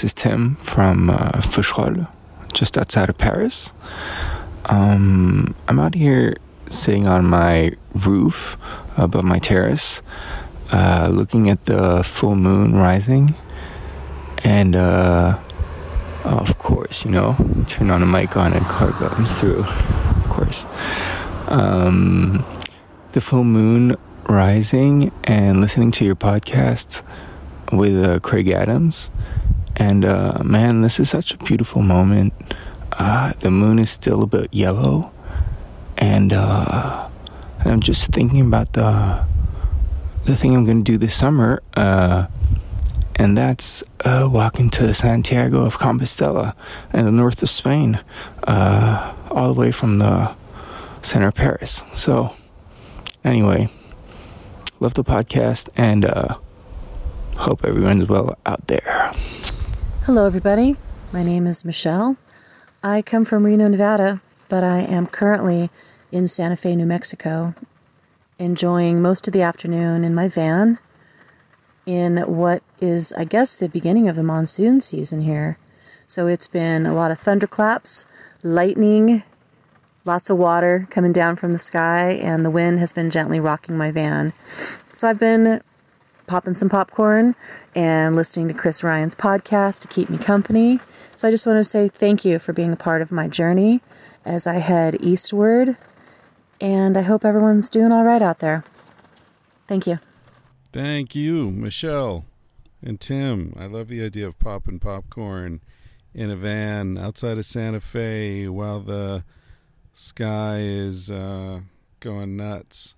This is Tim from uh, just outside of Paris. Um, I'm out here sitting on my roof above my terrace, uh, looking at the full moon rising, and uh, of course, you know, turn on a mic on and car comes through. Of course, um, the full moon rising and listening to your podcast with uh, Craig Adams. And uh, man, this is such a beautiful moment. Uh, the moon is still a bit yellow, and, uh, I'm just thinking about the the thing I'm going to do this summer, uh, and that's uh, walking to Santiago of Compostela in the north of Spain, all the way from the center of Paris. So, anyway, love the podcast and uh, hope everyone's well out there. Hello, everybody. My name is Michelle. I come from Reno, Nevada, but I am currently in Santa Fe, New Mexico, enjoying most of the afternoon in my van in what is, I guess, the beginning of the monsoon season here. So it's been a lot of thunderclaps, lightning, lots of water coming down from the sky, and the wind has been gently rocking my van. So I've been popping some popcorn and listening to Chris Ryan's podcast to keep me company. So I just want to say thank you for being a part of my journey as I head eastward. And I hope everyone's doing all right out there. Thank you. Thank you, Michelle and Tim. I love the idea of popping popcorn in a van outside of Santa Fe while the sky is uh, going nuts.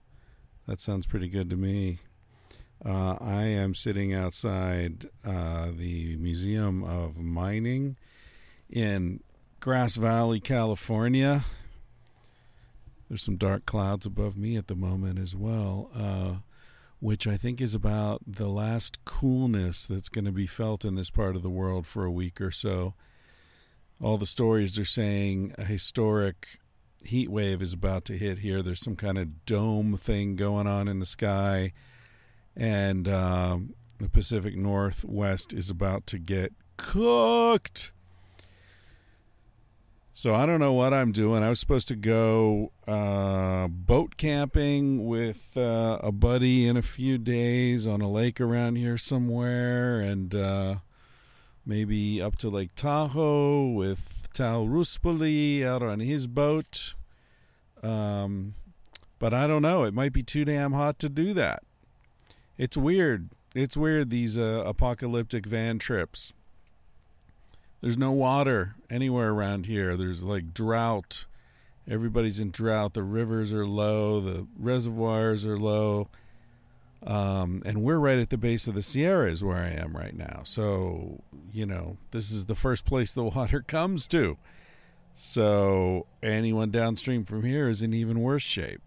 That sounds pretty good to me. Uh, I am sitting outside uh, the Museum of Mining in Grass Valley, California. There's some dark clouds above me at the moment as well, uh, which I think is about the last coolness that's going to be felt in this part of the world for a week or so. All the stories are saying a historic heat wave is about to hit here. There's some kind of dome thing going on in the sky, and um, the Pacific Northwest is about to get cooked. So I don't know what I'm doing. I was supposed to go uh, boat camping with uh, a buddy in a few days on a lake around here somewhere, and uh, maybe up to Lake Tahoe with Tal Ruspoli out on his boat. Um, but I don't know. It might be too damn hot to do that. It's weird. It's weird, these uh, apocalyptic van trips. There's no water anywhere around here. There's like drought. Everybody's in drought. The rivers are low. The reservoirs are low. Um, and we're right at the base of the Sierras where I am right now. So, you know, this is the first place the water comes to. So, anyone downstream from here is in even worse shape.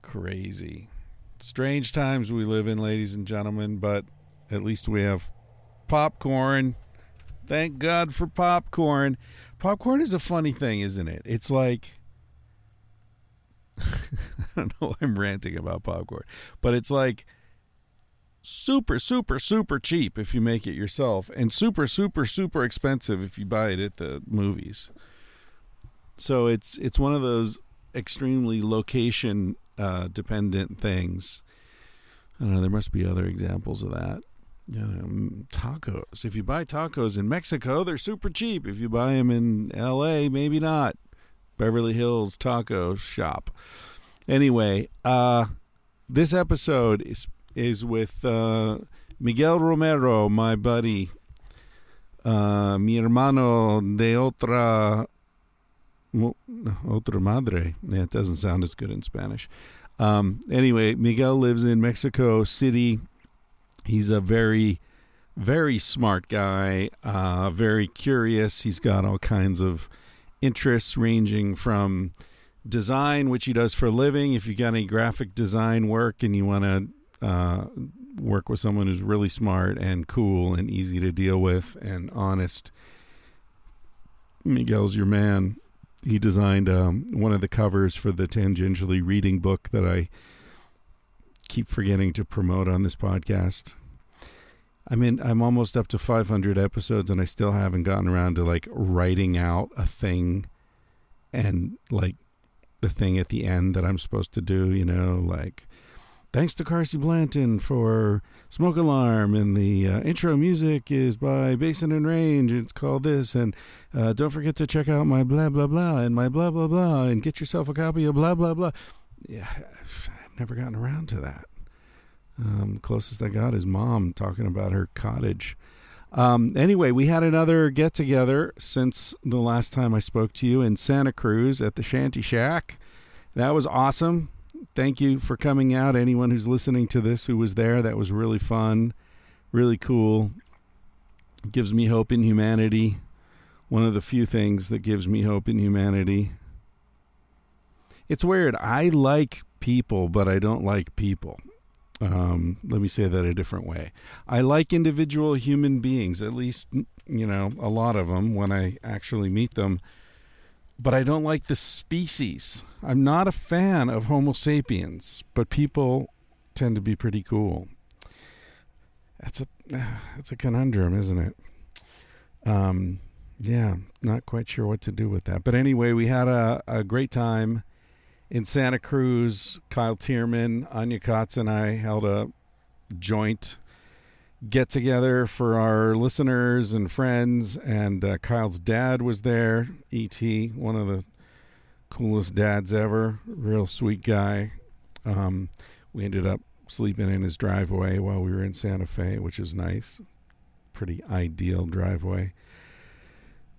Crazy. Strange times we live in, ladies and gentlemen, but at least we have popcorn. Thank God for popcorn. Popcorn is a funny thing, isn't it? It's like I don't know I'm ranting about popcorn, but it's like super super super cheap if you make it yourself and super super super expensive if you buy it at the movies. So it's it's one of those extremely location uh, dependent things. I don't know. There must be other examples of that. Know, tacos. If you buy tacos in Mexico, they're super cheap. If you buy them in L.A., maybe not. Beverly Hills Taco Shop. Anyway, uh, this episode is is with uh, Miguel Romero, my buddy, uh, mi hermano de otra otra madre. Yeah, it doesn't sound as good in Spanish. Um, anyway, Miguel lives in Mexico City. He's a very very smart guy, uh, very curious. He's got all kinds of interests ranging from design, which he does for a living. If you got any graphic design work and you want to uh, work with someone who's really smart and cool and easy to deal with and honest, Miguel's your man. He designed um, one of the covers for the tangentially reading book that I keep forgetting to promote on this podcast. I mean, I'm almost up to 500 episodes and I still haven't gotten around to like writing out a thing and like the thing at the end that I'm supposed to do, you know, like thanks to Carsey Blanton for Smoke Alarm, and the uh, intro music is by Basin and Range. It's called this, and uh, don't forget to check out my blah blah blah and my blah blah blah, and get yourself a copy of blah blah blah. Yeah, I've never gotten around to that. Um, closest I got is mom talking about her cottage. Um, anyway, we had another get together since the last time I spoke to you in Santa Cruz at the Shanty Shack. That was awesome. Thank you for coming out. Anyone who's listening to this who was there, that was really fun, really cool. gives me hope in humanity. One of the few things that gives me hope in humanity. It's weird. I like people, but I don't like people. Um, let me say that a different way. I like individual human beings, at least, you know, a lot of them when I actually meet them, but I don't like the species. I'm not a fan of Homo sapiens, but people tend to be pretty cool. That's a that's a conundrum, isn't it? Um, yeah, not quite sure what to do with that. But anyway, we had a, a great time in Santa Cruz, Kyle Thiermann, Anya Katz, and I held a joint get together for our listeners and friends. And uh, Kyle's dad was there, E.T., one of the coolest dads ever, real sweet guy. Um, we ended up sleeping in his driveway while we were in Santa Fe, which is nice. Pretty ideal driveway.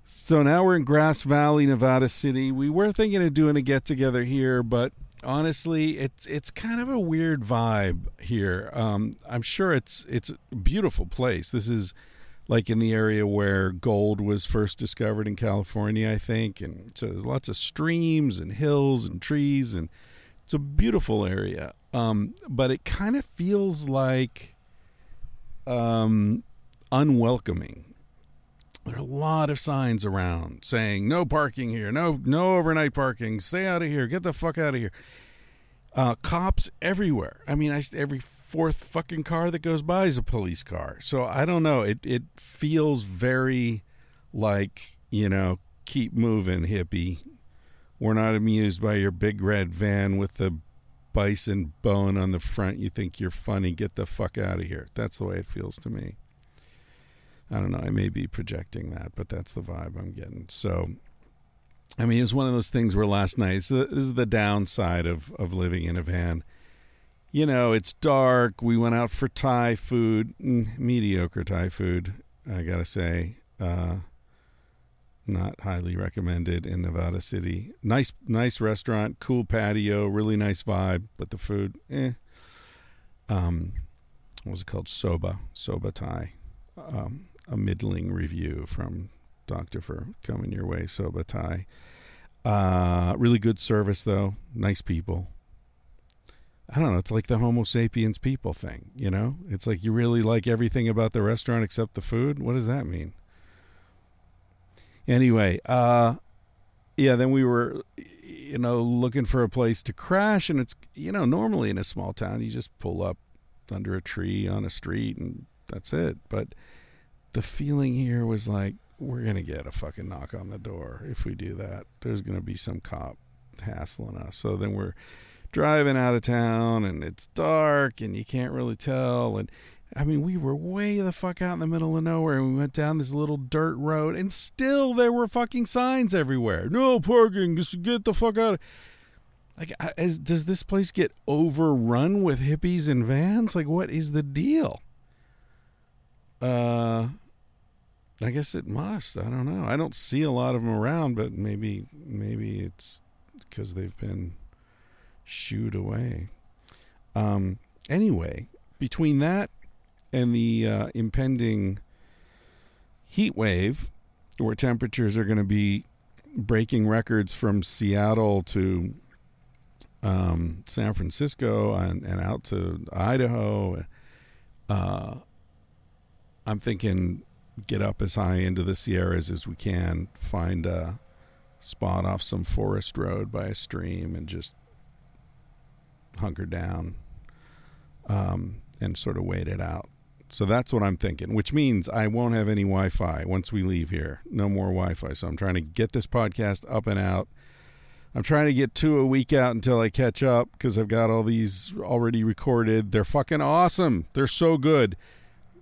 So now we're in Grass Valley, Nevada City. We were thinking of doing a get together here, but honestly, it's it's kind of a weird vibe here. Um, I'm sure it's it's a beautiful place. This is like in the area where gold was first discovered in California, I think, and so there's lots of streams and hills and trees, and it's a beautiful area. Um, but it kind of feels like um, unwelcoming there are a lot of signs around saying no parking here, no no overnight parking, stay out of here, get the fuck out of here. Uh, cops everywhere. I mean, I, every fourth fucking car that goes by is a police car. So I don't know. It it feels very like you know, keep moving, hippie. We're not amused by your big red van with the bison bone on the front. You think you're funny? Get the fuck out of here. That's the way it feels to me. I don't know. I may be projecting that, but that's the vibe I'm getting. So, I mean, it was one of those things where last night, so this is the downside of, of living in a van. You know, it's dark. We went out for Thai food, mm, mediocre Thai food, I gotta say. Uh, not highly recommended in Nevada City. Nice, nice restaurant, cool patio, really nice vibe, but the food, eh. Um, what was it called? Soba, Soba Thai. Um, a middling review from Doctor for coming your way, Soba Thai. Uh, really good service though, nice people. I don't know. It's like the Homo sapiens people thing, you know? It's like you really like everything about the restaurant except the food. What does that mean? Anyway, uh, yeah, then we were, you know, looking for a place to crash. And it's, you know, normally in a small town, you just pull up under a tree on a street and that's it. But the feeling here was like we're gonna get a fucking knock on the door if we do that. There's gonna be some cop hassling us. So then we're driving out of town and it's dark and you can't really tell and I mean, we were way the fuck out in the middle of nowhere and we went down this little dirt road and still there were fucking signs everywhere. No parking, just get the fuck out. Like, is, does this place get overrun with hippies and vans? Like, what is the deal? Uh, I guess it must. I don't know. I don't see a lot of them around, but maybe maybe it's because they've been shooed away. Um. Anyway, between that and the uh, impending heat wave, where temperatures are going to be breaking records from Seattle to um, San Francisco and, and out to Idaho. Uh, I'm thinking get up as high into the Sierras as we can, find a spot off some forest road by a stream, and just hunker down um, and sort of wait it out. So that's what I'm thinking, which means I won't have any Wi Fi once we leave here. No more Wi Fi. So I'm trying to get this podcast up and out. I'm trying to get two a week out until I catch up because I've got all these already recorded. They're fucking awesome. They're so good.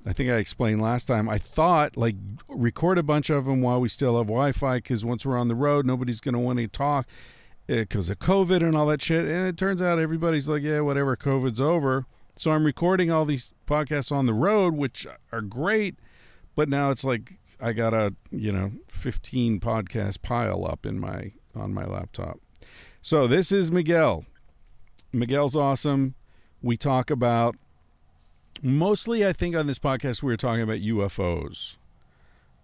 I think I explained last time. I thought like record a bunch of them while we still have Wi-Fi because once we're on the road, nobody's going to want to talk eh, because of COVID and all that shit. And it turns out everybody's like, yeah, whatever, COVID's over. So I'm recording all these podcasts on the road, which are great. But now it's like I got a you know 15 podcast pile up in my on my laptop. So this is Miguel. Miguel's awesome. We talk about mostly, I think, on this podcast, we were talking about UFOs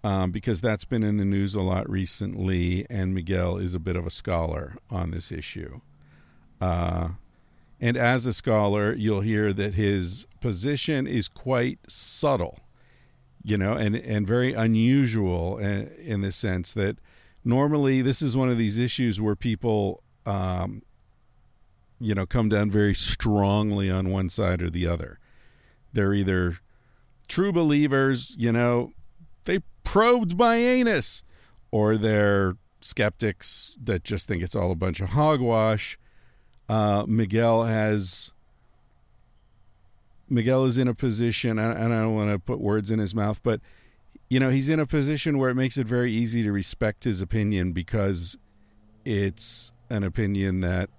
um, because that's been in the news a lot recently, and Miguel is a bit of a scholar on this issue. Uh, and as a scholar, you'll hear that his position is quite subtle, you know, and, and very unusual in, in the sense that normally this is one of these issues where people, um, you know, come down very strongly on one side or the other. They're either true believers, you know, they probed my anus, or they're skeptics that just think it's all a bunch of hogwash. Uh, Miguel has. Miguel is in a position, and I don't want to put words in his mouth, but you know, he's in a position where it makes it very easy to respect his opinion because it's an opinion that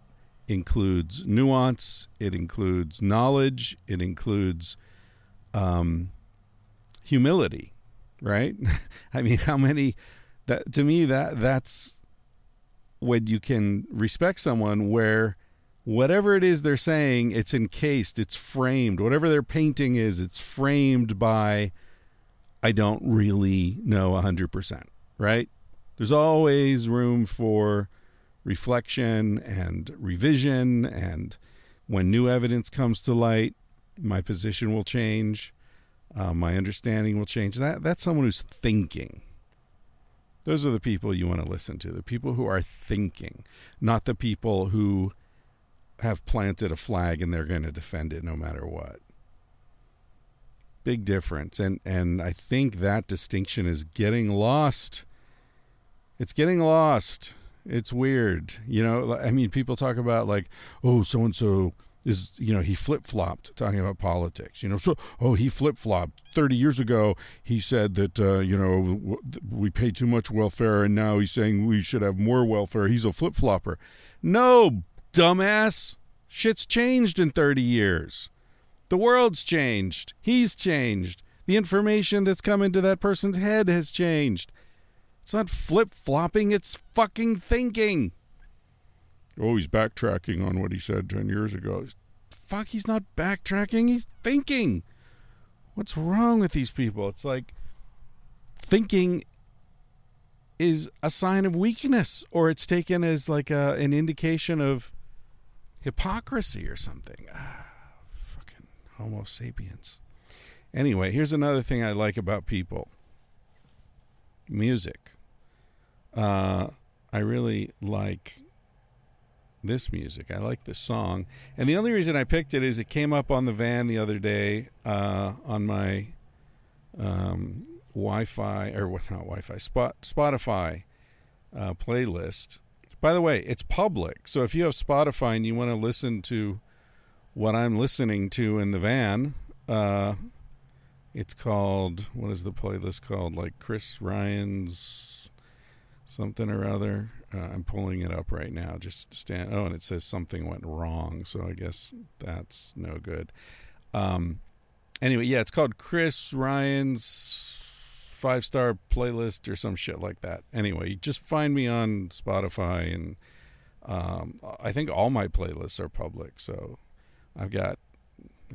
includes nuance, it includes knowledge, it includes um, humility, right? I mean, how many that to me that that's when you can respect someone where whatever it is they're saying, it's encased, it's framed. Whatever their painting is, it's framed by I don't really know a 100%, right? There's always room for reflection and revision and when new evidence comes to light, my position will change, uh, my understanding will change. That that's someone who's thinking. Those are the people you want to listen to. The people who are thinking, not the people who have planted a flag and they're going to defend it no matter what. Big difference, and and I think that distinction is getting lost. It's getting lost. It's weird, you know. I mean, people talk about like, oh, so and so is you know he flip flopped talking about politics. You know, so oh he flip flopped. Thirty years ago, he said that uh, you know we pay too much welfare, and now he's saying we should have more welfare. He's a flip flopper. No, dumbass. Shit's changed in thirty years. The world's changed. He's changed. The information that's come into that person's head has changed. It's not flip flopping. It's fucking thinking. Oh, he's backtracking on what he said 10 years ago. Fuck, he's not backtracking, he's thinking. What's wrong with these people? It's like thinking is a sign of weakness or it's taken as like a, an indication of hypocrisy or something. Ah, fucking Homo sapiens. Anyway, here's another thing I like about people music. Uh, I really like this music. I like this song, and the only reason I picked it is it came up on the van the other day uh, on my um, Wi-Fi or what? Not Wi-Fi. Spot Spotify uh, playlist. By the way, it's public, so if you have Spotify and you want to listen to what I'm listening to in the van, uh, it's called what is the playlist called? Like Chris Ryan's something or other. Uh, I'm pulling it up right now. Just stand. Oh, and it says something went wrong. So I guess that's no good. Um, anyway, yeah, it's called Chris Ryan's five star playlist or some shit like that. Anyway, just find me on Spotify, and um, I think all my playlists are public. So I've got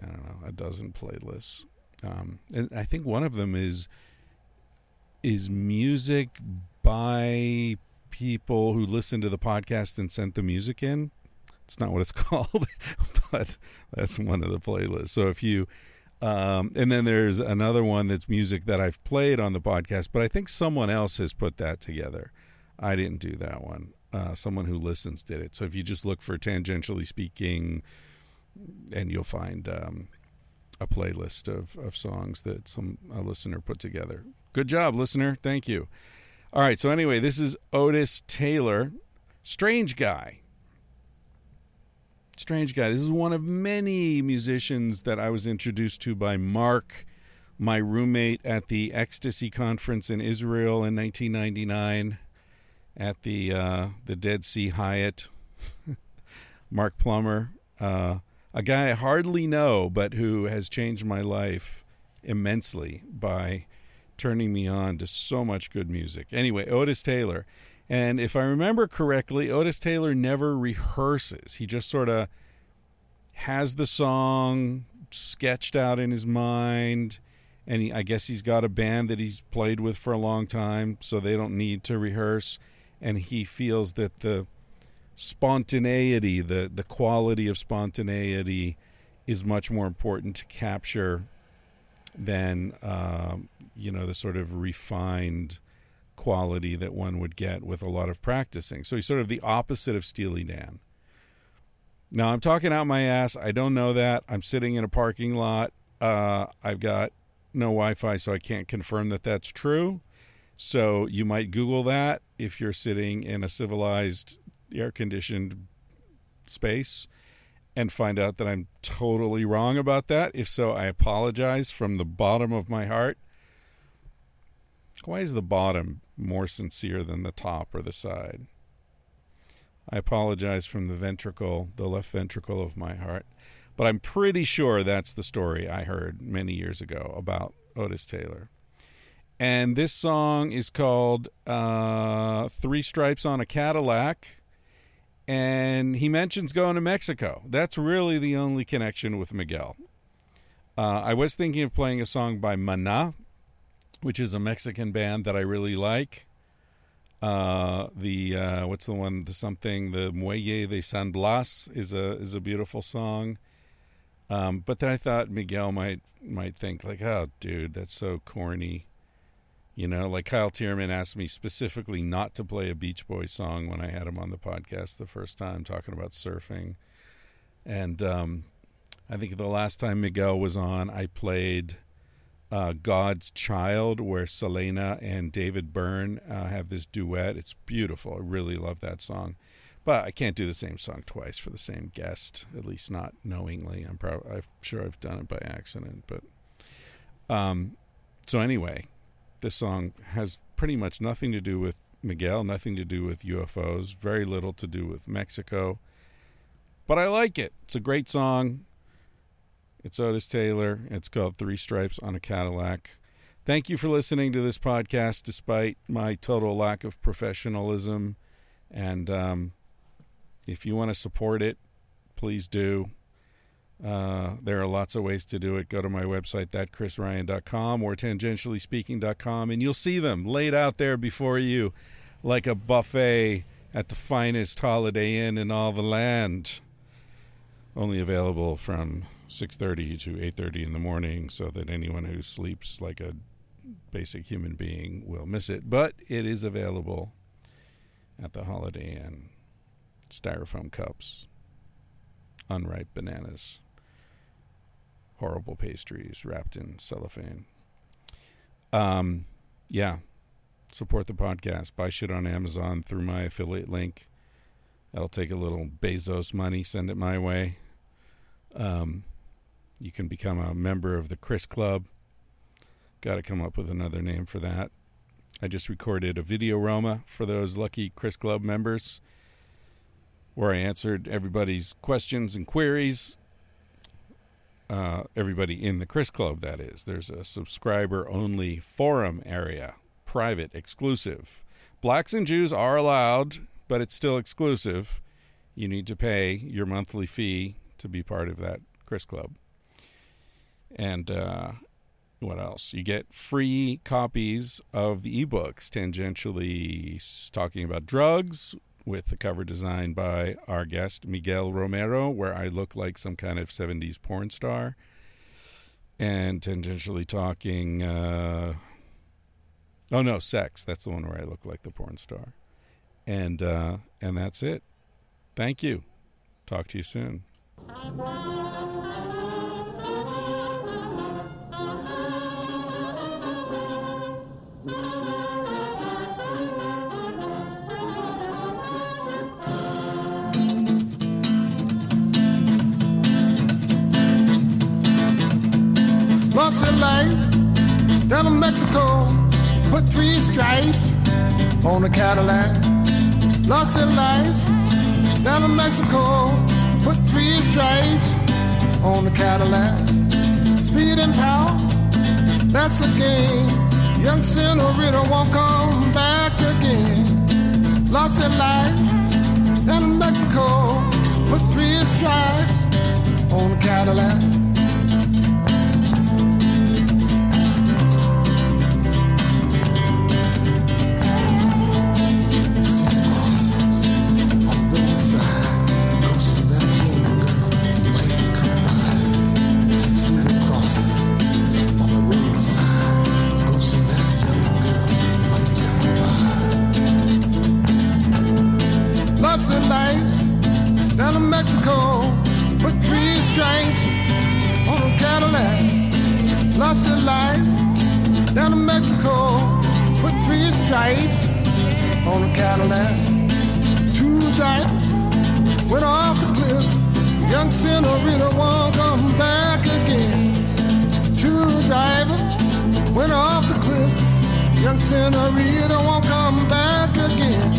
I don't know a dozen playlists Um, and I think one of them is is music by people who listen to the podcast and sent the music in. It's not what it's called, but that's one of the playlists. So if you um, and then there's another one that's music that I've played on the podcast, but I think someone else has put that together. I didn't do that one. Uh, someone who listens did it. So if you just look for tangentially speaking, and you'll find um, a playlist of, of songs that some a listener put together. Good job, listener. Thank you. All right. So anyway, this is Otis Taylor, strange guy. Strange guy. This is one of many musicians that I was introduced to by Mark, my roommate at the Ecstasy Conference in Israel in 1999 at the uh, the Dead Sea Hyatt. Mark Plummer, uh, a guy I hardly know, but who has changed my life immensely by turning me on to so much good music. Anyway, Otis Taylor. And if I remember correctly, Otis Taylor never rehearses. He just sort of has the song sketched out in his mind. And he, I guess he's got a band that he's played with for a long time, so they don't need to rehearse. And he feels that the spontaneity, the, the quality of spontaneity, is much more important to capture than, um, you know, the sort of refined quality that one would get with a lot of practicing. So he's sort of the opposite of Steely Dan. Now I'm talking out my ass. I don't know that. I'm sitting in a parking lot. Uh, I've got no Wi-Fi, so I can't confirm that that's true. So you might Google that if you're sitting in a civilized, air-conditioned space and find out that I'm totally wrong about that. If so, I apologize from the bottom of my heart. Why is the bottom more sincere than the top or the side? I apologize from the ventricle, the left ventricle of my heart. But I'm pretty sure that's the story I heard many years ago about Otis Taylor. And this song is called uh, Three Stripes on a Cadillac. And he mentions going to Mexico. That's really the only connection with Miguel. Uh, I was thinking of playing a song by Mana, which is a Mexican band that I really like. Uh, the uh, what's the one? The something the Muelle de San Blas is a is a beautiful song. Um, but then I thought Miguel might might think like, oh, dude, that's so corny. You know, like Kyle Thiermann asked me specifically not to play a Beach Boys song when I had him on the podcast the first time talking about surfing. And um, I think the last time Miguel was on, I played uh, God's Child, where Selena and David Byrne uh, have this duet. It's beautiful. I really love that song. But I can't do the same song twice for the same guest, at least not knowingly. I'm, prob- I'm sure I've done it by accident. But um, so anyway, this song has pretty much nothing to do with Miguel, nothing to do with UFOs, very little to do with Mexico. But I like it. It's a great song. It's Otis Taylor. It's called Three Stripes on a Cadillac. Thank you for listening to this podcast despite my total lack of professionalism. And um, if you want to support it, please do. Uh, there are lots of ways to do it. Go to my website, thatchrisryan.com or tangentiallyspeaking.com, and you'll see them laid out there before you like a buffet at the finest Holiday Inn in all the land. Only available from 6:30 to 8:30 in the morning so that anyone who sleeps like a basic human being will miss it, but it is available at the Holiday Inn. Styrofoam cups, unripe bananas, horrible pastries wrapped in cellophane. Um, yeah, support the podcast. Buy shit on Amazon through my affiliate link. That'll take a little Bezos money. Send it my way. Um, you can become a member of the Chris Club. Got to come up with another name for that. I just recorded a video Roma for those lucky Chris Club members where I answered everybody's questions and queries. Uh, everybody in the Chris Club, that is. There's a subscriber only forum area, private, exclusive. Blacks and Jews are allowed, but it's still exclusive. You need to pay your monthly fee to be part of that Chris Club and uh, what else? You get free copies of the ebooks, tangentially talking about drugs, with the cover designed by our guest Miguel Romero, where I look like some kind of '70s porn star, and tangentially talking. Uh, oh no, sex. That's the one where I look like the porn star, and uh, and that's it. Thank you. Talk to you soon. Lost their life down in Mexico. Put three stripes on a Cadillac. Lost their lives down in Mexico. Put three stripes on the Cadillac. Speed and power, that's a game. Young senorita won't come back again. Lost their lives down in Mexico. Put three stripes on the Cadillac. Their lives down in Mexico. Put three stripes on a Cadillac. Lost their life down in Mexico. Put three stripes on a Cadillac. Two drivers went off the cliff. Young senorita won't come back again. Two drivers went off the cliff. Young senorita won't come back again.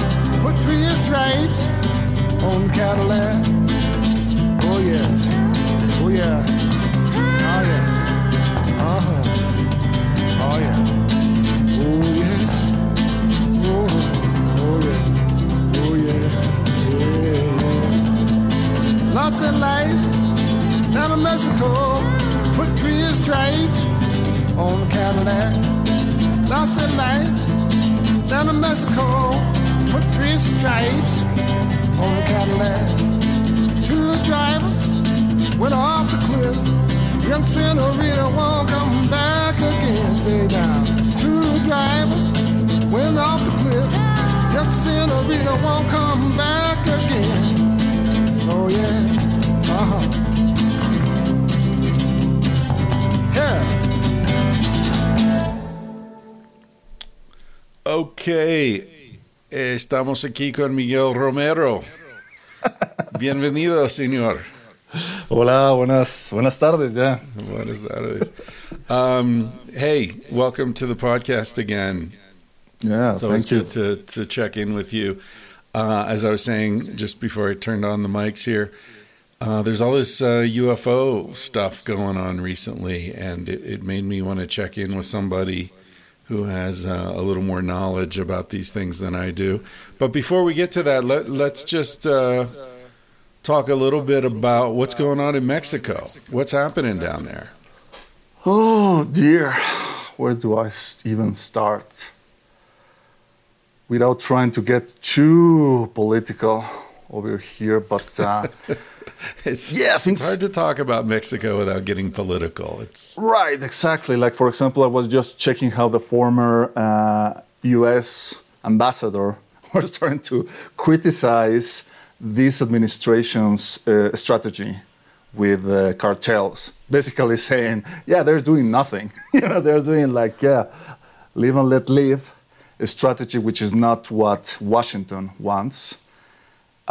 Three, stripes on Cadillac. Oh yeah, oh yeah, oh yeah, uh huh, oh yeah, oh yeah, oh, oh yeah, oh yeah, yeah. Lost their life down in Mexico. Put three stripes on Cadillac. Lost their life down in Mexico. Stripes on the Cadillac. Two drivers went off the cliff. Young senorita won't come back again. Say down. Two drivers went off the cliff. Young senorita won't come back again. Oh yeah, uh huh. Yeah. Ok, estamos aquí con Miguel Romero. Bienvenido, señor. Hola, buenas, buenas tardes ya. Buenas tardes. Um, hey, welcome to the podcast again. Yeah, It's always thank you. good to, to check in with you. Uh, as I was saying just before I turned on the mics here, uh, there's all this uh, UFO stuff going on recently, and it, it made me want to check in with somebody who has uh, a little more knowledge about these things than I do. But before we get to that, let, let's just uh, talk a little bit about what's going on in Mexico. What's happening down there? Oh dear, where do I even start? Without trying to get too political over here, but uh, It's, Yeah, it's hard to talk about Mexico without getting political. It's right, exactly. Like for example, I was just checking how the former uh, U.S. ambassador was trying to criticize this administration's uh, strategy with uh, cartels, basically saying, yeah, they're doing nothing. you know, they're doing like, yeah, live and let live, a strategy which is not what Washington wants.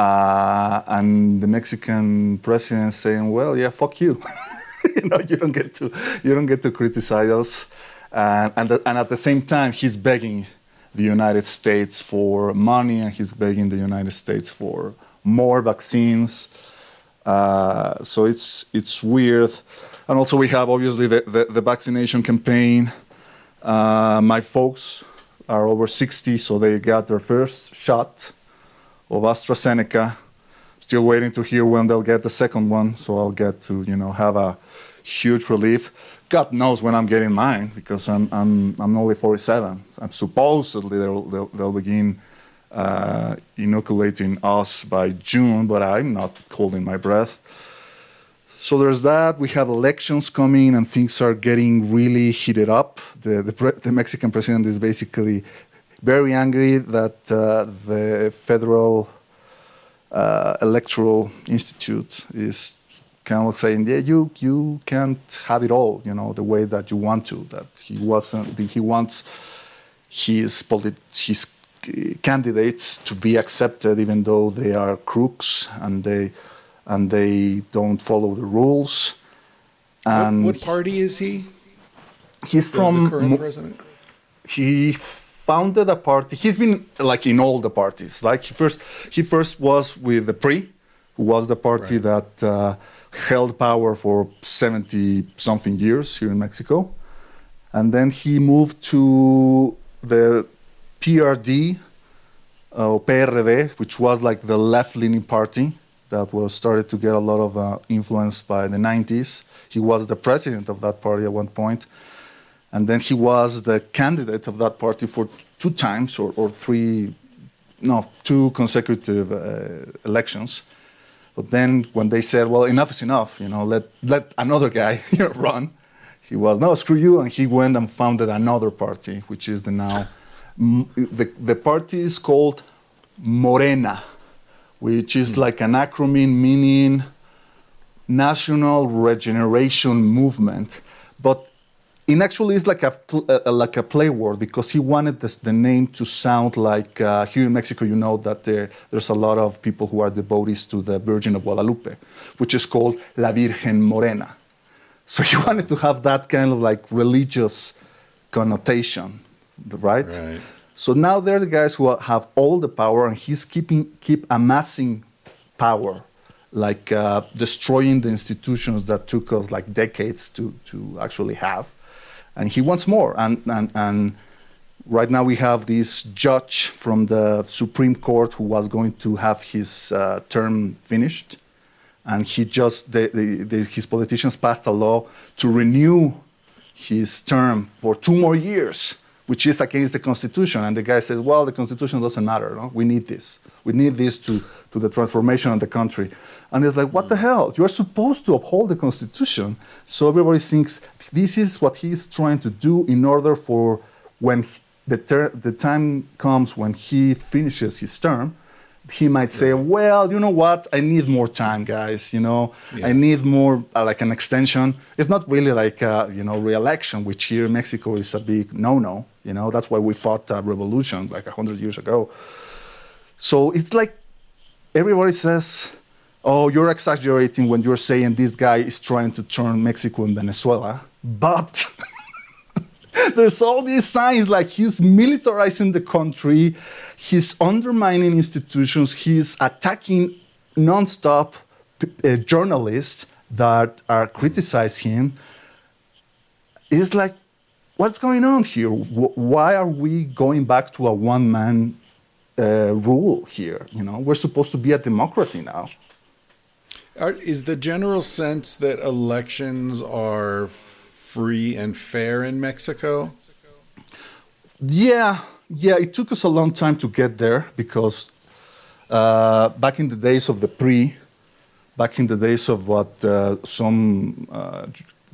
Uh, and the Mexican president saying, "Well, yeah, fuck you." you know, you don't get to you don't get to criticize us, and and, and at the same time, he's begging the United States for money, and he's begging the United States for more vaccines. Uh, so it's it's weird, and also we have obviously the, the, the vaccination campaign. Uh, my folks are over 60, so they got their first shot of AstraZeneca. Still waiting to hear when they'll get the second one, so I'll get to you know have a huge relief. God knows when I'm getting mine because I'm I'm I'm only 47. I'm supposedly they'll they'll, they'll begin uh, inoculating us by June, but I'm not holding my breath. So there's that. We have elections coming, and things are getting really heated up. The the, pre- the Mexican president is basically very angry that uh, the federal uh, electoral institute is kind of saying, "Yeah, you you can't have it all, you know, the way that you want to." That he wasn't. He wants his polit- his candidates to be accepted, even though they are crooks and they and they don't follow the rules. What, And what party is he? he's The, from the current president? he founded a party. He's been like in all the parties. Like he first, he first was with the PRI, who was the party Right. that uh, held power for 70 something years here in Mexico, and then he moved to the PRD uh, or PRD, which was like the left-leaning party that was started to get a lot of uh, influence by the 90s. He was the president of that party at one point. And then he was the candidate of that party for two times or, or three, no, two consecutive uh, elections. But then when they said, well, enough is enough, you know, let, let another guy run, he was, no, screw you. And he went and founded another party, which is the now, m- the, the party is called Morena, which is like an acronym meaning National Regeneration Movement. But in actually, it's like a pl- uh, like a play word because he wanted this, the name to sound like uh, here in Mexico. You know that there, there's a lot of people who are devotees to the Virgin of Guadalupe, which is called La Virgen Morena. So he wanted to have that kind of like religious connotation, right? Right. So now they're the guys who have all the power, and he's keeping keep amassing power, like uh, destroying the institutions that took us like decades to to actually have, and he wants more. And and and right now we have this judge from the Supreme Court who was going to have his uh, term finished, and he just the, the, the, his politicians passed a law to renew his term for two more years, which is against the Constitution. And the guy says, well, the Constitution doesn't matter. No? We need this. We need this to, to the transformation of the country. And it's like, what the mm. hell? You're supposed to uphold the Constitution. So everybody thinks this is what he's trying to do in order for when the, ter- the time comes when he finishes his term, he might say, "Well, you know what? I need more time, guys. You know, Yeah. I need more uh, like an extension. It's not really like uh, you know re-election, which here in Mexico is a big no-no. You know, that's why we fought a revolution like hundred years ago. So it's like everybody says, "Oh, you're exaggerating when you're saying this guy is trying to turn Mexico and Venezuela," but. There's all these signs like he's militarizing the country, he's undermining institutions, he's attacking nonstop uh, journalists that are criticizing him. It's like, what's going on here? Wh- Why are we going back to a one-man uh, rule here? You know, we're supposed to be a democracy now. Are, is the general sense that elections are free and fair in Mexico? Yeah, yeah, it took us a long time to get there because uh, back in the days of the pre, back in the days of what uh, some uh,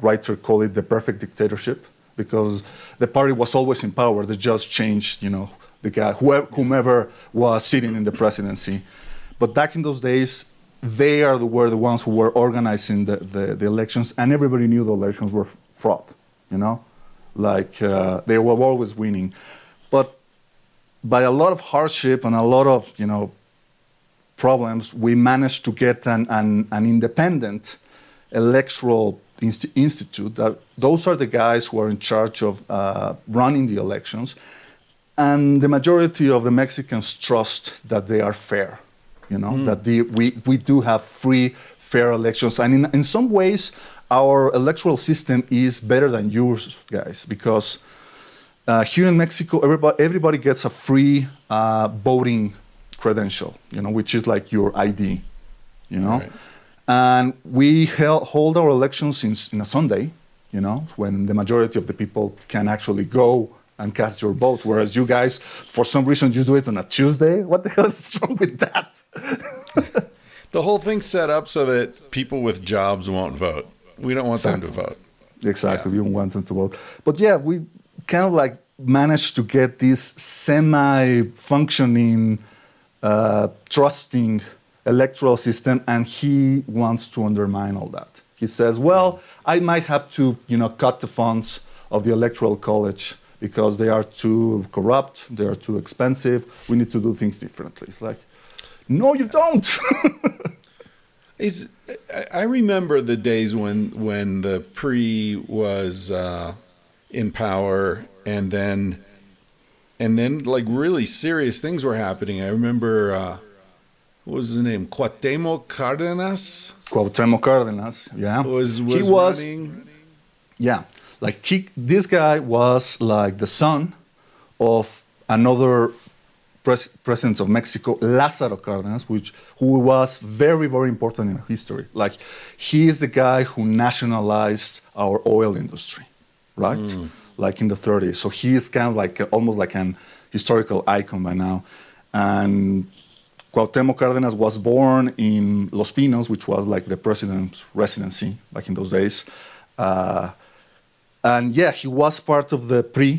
writer call it the perfect dictatorship, because the party was always in power. They just changed, you know, the guy, whomever was sitting in the presidency. But back in those days, they are the, were the ones who were organizing the, the, the elections, and everybody knew the elections were fraud, you know? Like uh, they were always winning. But by a lot of hardship and a lot of, you know, problems, we managed to get an, an, an independent electoral inst- institute. That those are the guys who are in charge of uh, running the elections, and the majority of the Mexicans trust that they are fair. You know that the, we we do have free, fair elections, and in in some ways, our electoral system is better than yours, guys, because uh, here in Mexico, everybody, everybody gets a free uh, voting credential, you know, which is like your ID, you know. Right. And we hel- hold our elections in, in a Sunday, you know, when the majority of the people can actually go and cast your vote. Whereas you guys, for some reason, you do it on a Tuesday. What the hell is wrong with that? The whole thing's set up so that people with jobs won't vote. We don't want them to vote. Exactly. Yeah. We don't want them to vote. But yeah, we kind of like managed to get this semi functioning, uh, trusting electoral system, and he wants to undermine all that. He says, well, I might have to, you know, cut the funds of the electoral college because they are too corrupt, they are too expensive. We need to do things differently. It's like, no, you don't. Is I- remember the days when when the PRI was uh, in power, and then and then like really serious things were happening. I remember uh, what was his name? Cuauhtemoc Cardenas Cuauhtemoc Cárdenas, yeah. was was, he was running. Yeah, like he, this guy was like the son of another pres- president of Mexico, Lázaro Cárdenas, which who was very very important in history. Like he is the guy who nationalized our oil industry, right? Like in the 30s. So he is kind of like almost like an historical icon by now, and. Cuauhtemoc Cárdenas was born in Los Pinos, which was like the president's residency back in those days. Uh, and yeah, he was part of the PRI,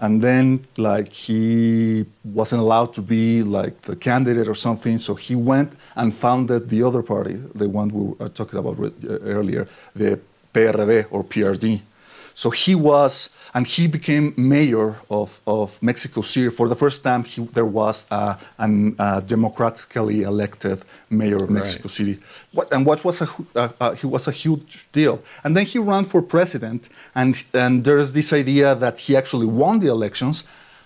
and then like he wasn't allowed to be like the candidate or something, so he went and founded the other party, the one we were talking about earlier, the PRD or PRD. So he was, and he became mayor of, of Mexico City. For the first time, he, there was a, an, a democratically elected mayor of Mexico Right. City. What, and what was a, uh, uh, he was a huge deal. And then he ran for president, and, and there's this idea that he actually won the elections,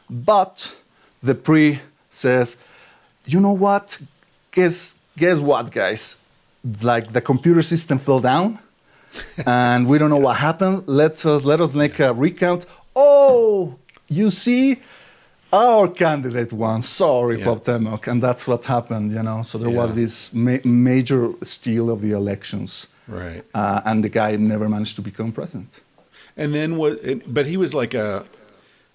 but the PRI says, you know what? Guess, guess what, guys? Like the computer system fell down and we don't know what happened. Let us let us make a recount. Oh, you see, our candidate won. Sorry, Yeah. Cuauhtemoc, and that's what happened. You know, so there was this ma- major steal of the elections, Right. uh, and the guy never managed to become president. And then what? But he was like a.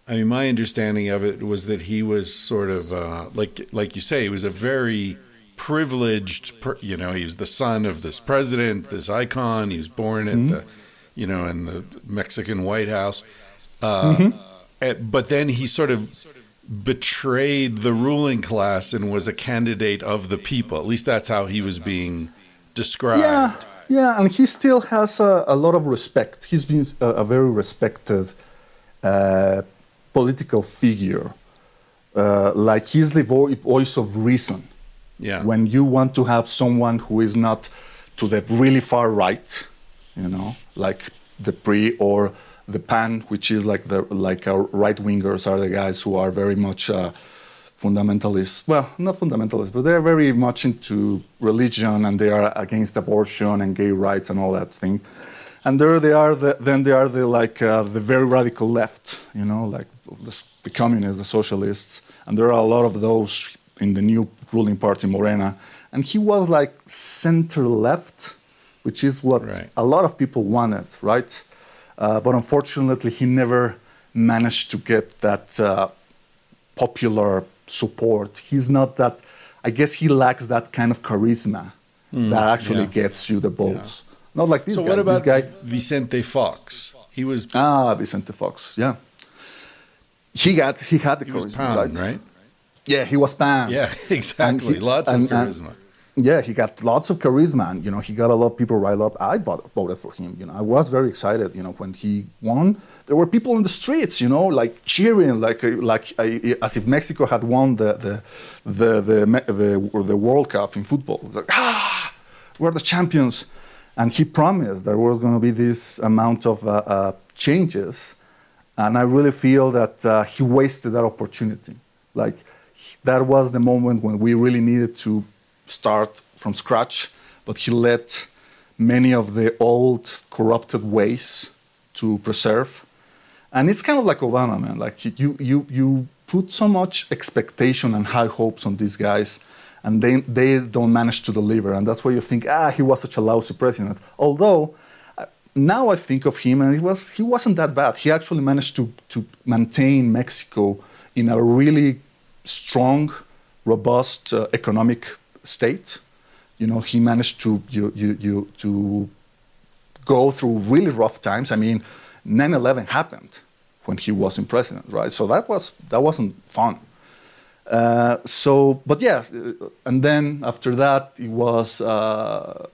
I mean, my understanding of it was that he was sort of uh, like, like you say, he was a very privileged. You know, he was the son of this president, this icon. He was born at the, you know, in the Mexican White House. Uh, and- but then he sort of betrayed the ruling class and was a candidate of the people. At least that's how he was being described. Yeah, yeah, and he still has a, a lot of respect. He's been a, a very respected uh, political figure. Uh, like he's the voice of reason. Yeah. When you want to have someone who is not to the really far right, you know, like the PRI or the PAN, which is like the like our right wingers are the guys who are very much uh, fundamentalists. Well, not fundamentalists, but they're very much into religion and they are against abortion and gay rights and all that thing. And there they are. The, then they are the like uh, the very radical left, you know, like the, the communists, the socialists, and there are a lot of those in the new ruling party, Morena. And he was like center left, which is what Right. a lot of people wanted, right? Uh, but unfortunately, he never managed to get that uh, popular support. He's not that. I guess he lacks that kind of charisma that actually yeah. gets you the votes. Not like this so guy. what about this guy? Vicente Fox? He was Ah, Vicente Fox. Yeah. He got. He had the he was charisma, pound, right? Yeah, he was PAN. Yeah, exactly. he- Lots of and- and- charisma. yeah, he got lots of charisma, and you know, he got a lot of people riled up. I bought, voted for him. You know, I was very excited. You know, when he won, there were people in the streets. You know, like cheering, like uh, like as if Mexico had won the the the the the, the, the World Cup in football. It was like ah, we're the champions, and he promised there was going to be this amount of uh, uh, changes, and I really feel that uh, he wasted that opportunity. Like that was the moment when we really needed to start from scratch, but he let many of the old corrupted ways to preserve. And it's kind of like Obama, man. Like you, you, you put so much expectation and high hopes on these guys, and they, they don't manage to deliver. And that's why you think, ah, he was such a lousy president. Although uh, now I think of him, and he was he wasn't that bad. He actually managed to to maintain Mexico in a really strong, robust uh, economic state. You know, he managed to you, you, you to go through really rough times. I mean, 9/11 happened when he was in president, right? So that was that wasn't fun. Uh, so, but yeah, uh, and then after that, it was uh,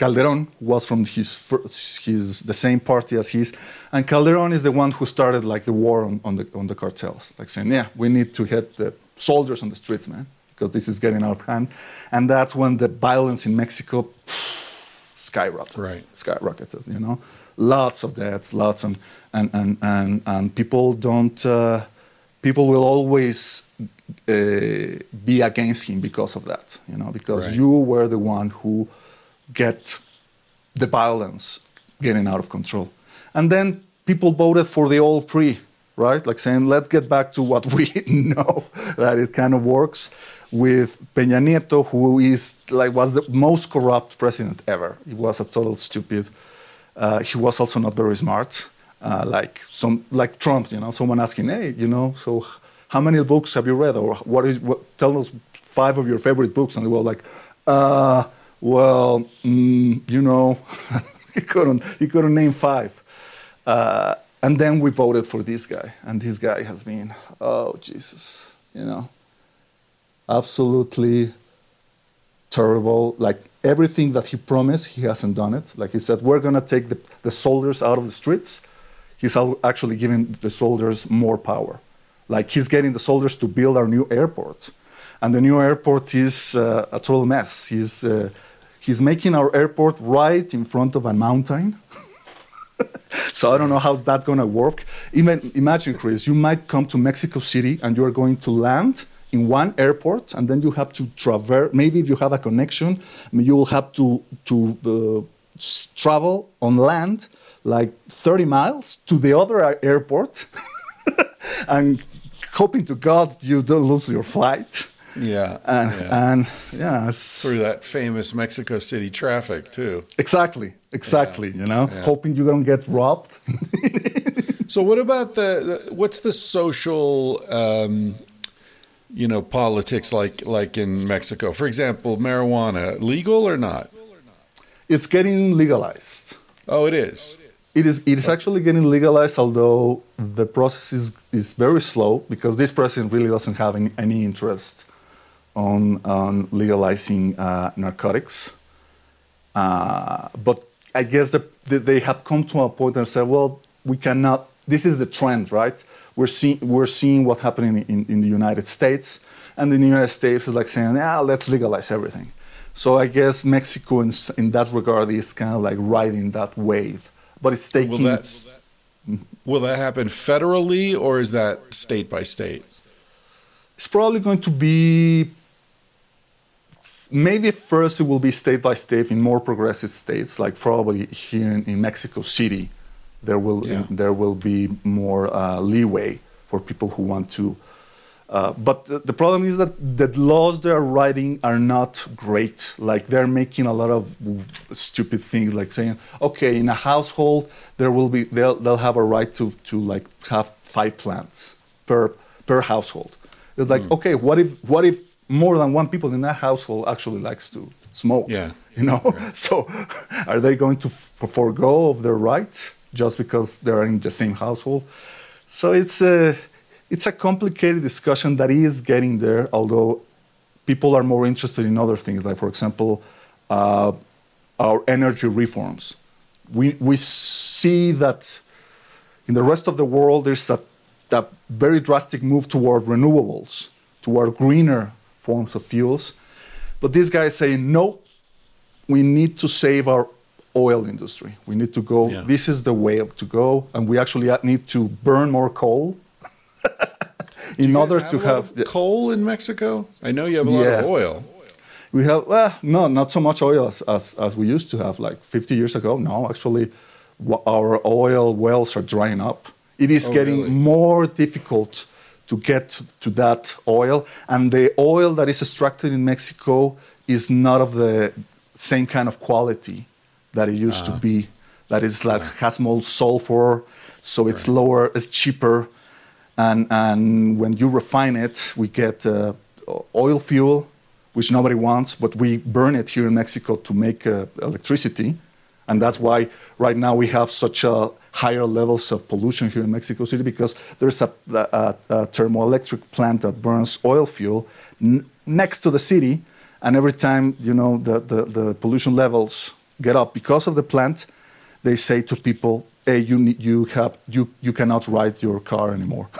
Calderon was from his his the same party as his, and Calderon is the one who started like the war on, on the on the cartels, like saying, yeah, we need to hit the soldiers on the streets, man, because this is getting out of hand, and that's when the violence in Mexico skyrocketed, Right. skyrocketed, you know, lots of deaths, lots and and and and, and people don't. Uh, people will always uh, be against him because of that, you know, because Right. you were the one who get the violence getting out of control. And then people voted for the old PRI, right? Like saying, let's get back to what we know that it kind of works with Peña Nieto, who is like was the most corrupt president ever. He was a total stupid. Uh, he was also not very smart. Uh, like some like Trump, you know, someone asking, hey, you know, so how many books have you read, or what is what? Tell us five of your favorite books, and they were like, uh, well, mm, you know, he couldn't he couldn't name five. Uh, and then we voted for this guy, and this guy has been, oh Jesus, you know, absolutely terrible. Like everything that he promised, he hasn't done it. Like he said, we're gonna take the, the soldiers out of the streets. He's actually giving the soldiers more power. Like he's getting the soldiers to build our new airport, and the new airport is uh, a total mess. He's uh, he's making our airport right in front of a mountain. so I don't know how that's gonna work. Even imagine, Chris, you might come to Mexico City and you are going to land in one airport, and then you have to traverse. Maybe if you have a connection, you will have to to uh, travel on land like 30 miles to the other airport, and hoping to God you don't lose your flight. Yeah. And yeah. and yeah, Through that famous Mexico City traffic too. exactly, exactly. You know, Yeah. hoping you don't get robbed. So what about the, the what's the social um, you know politics like like in Mexico? For example, marijuana legal or not? it's getting legalized. Oh, it is. It is it is actually getting legalized, although the process is, is very slow because this president really doesn't have any, any interest on, on legalizing uh, narcotics. Uh, but I guess the, the, they have come to a point and said, well, we cannot. This is the trend, right? We're seeing we're seeing what happening in, in the United States, and in the United States is like saying, yeah, let's legalize everything. So I guess Mexico, in, in that regard, is kind of like riding that wave, but it's taking. Will that will that happen federally or is that state by state? It's probably going to be. Maybe first it will be state by state in more progressive states, like probably here in, in Mexico City, there will Yeah. there will be more uh, leeway for people who want to. Uh, but the, the problem is that the laws they are writing are not great. Like they're making a lot of stupid things, like saying, okay, in a household there will be they'll, they'll have a right to to like have five plants per per household. It's like, okay, what if what if more than one people in that household actually likes to smoke? Yeah. you know. So, are they going to f- forego of their rights just because they're in the same household? So it's a it's a complicated discussion that is getting there, although people are more interested in other things, like, for example, uh, our energy reforms. We, we see that in the rest of the world, there's a, a very drastic move toward renewables, toward greener forms of fuels. But these guys say, no, we need to save our oil industry. We need to go, Yeah. this is the way to go, and we actually need to burn more coal in order to have. coal in Mexico. I know you have a lot of oil. We have, well, no, not so much oil as, as, as we used to have like 50 years ago. No, actually, our oil wells are drying up. It is Oh, getting really? more difficult to get to that oil. And the oil that is extracted in Mexico is not of the same kind of quality that it used Ah. to be. That is like, has more sulfur, so it's lower, it's cheaper. And, and when you refine it, we get uh, oil fuel, which nobody wants, but we burn it here in Mexico to make uh, electricity. And that's why right now we have such a higher levels of pollution here in Mexico City because there's a, a, a thermoelectric plant that burns oil fuel n- next to the city. And every time, you know, the, the, the pollution levels get up because of the plant, they say to people, hey, you, need, you, have, you, you cannot ride your car anymore.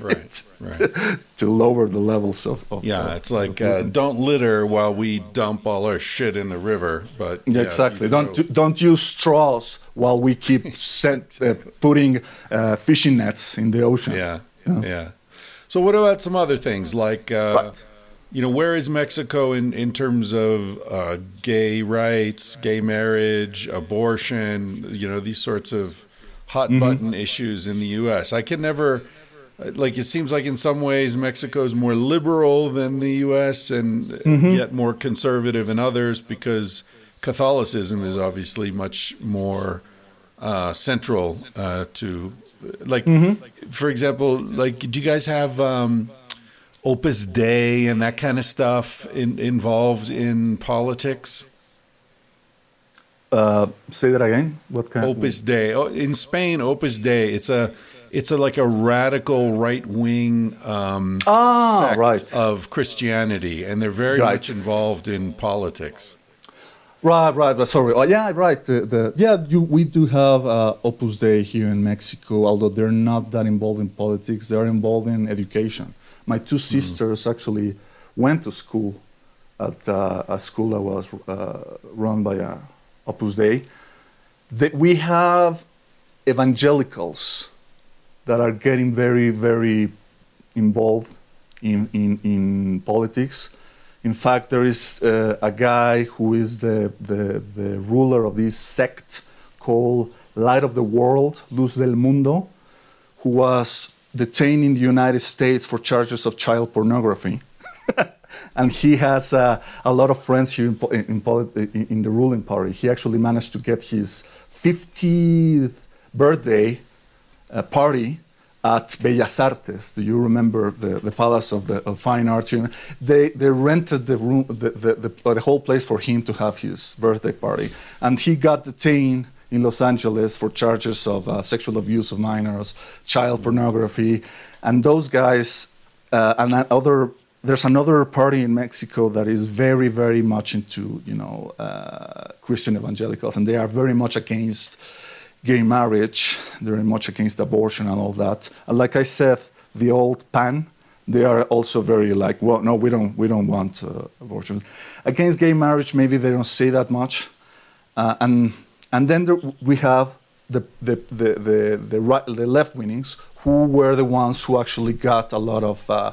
Right, right. to lower the levels of, of Yeah, it's like uh, don't litter while we dump all our shit in the river. But Yeah, exactly. Don't don't use straws while we keep sent, uh, putting uh, fishing nets in the ocean. Yeah, Yeah. yeah. So what about some other things like, uh, you know, where is Mexico in in terms of uh, gay rights, gay marriage, abortion? You know, these sorts of hot Mm-hmm. button issues in the U.S. I can never. Like it seems like in some ways Mexico is more liberal than the U.S. and Mm-hmm. yet more conservative in others because Catholicism is obviously much more uh, central uh, to like for example like do you guys have um, opus dei and that kind of stuff in, involved in politics Uh, say that again. What kind? opus dei oh, in spain opus dei it's a it's a like a radical right wing um, Ah, sect right. of christianity and they're very Right. much involved in politics Right, right, right. Sorry. Oh, yeah, right. The, the yeah, you, we do have uh, Opus Dei here in Mexico, although they're not that involved in politics. They're involved in education. My two sisters actually went to school at uh, a school that was uh, run by uh, Opus Dei. That we have evangelicals that are getting very, very involved in, in, in politics. In fact, there is uh, a guy who is the, the, the ruler of this sect called Light of the World, Luz del Mundo, who was detained in the United States for charges of child pornography. and he has uh, a lot of friends here in, in, in, the ruling party. He actually managed to get his 50th birthday uh, party at Bellas Artes. Do you remember the, the Palace of the of Fine Arts? They they rented the room, the, the, the, the whole place for him to have his birthday party, and he got detained in Los Angeles for charges of uh, sexual abuse of minors, child pornography, and those guys uh, and that other. There's another party in Mexico that is very, very much into, you know, uh, Christian evangelicals, and they are very much against gay marriage. They're much against abortion and all that. And like I said, the old PAN, they are also very like, well, no, we don't, we don't want uh, abortion. Against gay marriage, maybe they don't say that much. Uh, and and then there, we have the the the the, the, right, the left wingings who were the ones who actually got a lot of uh,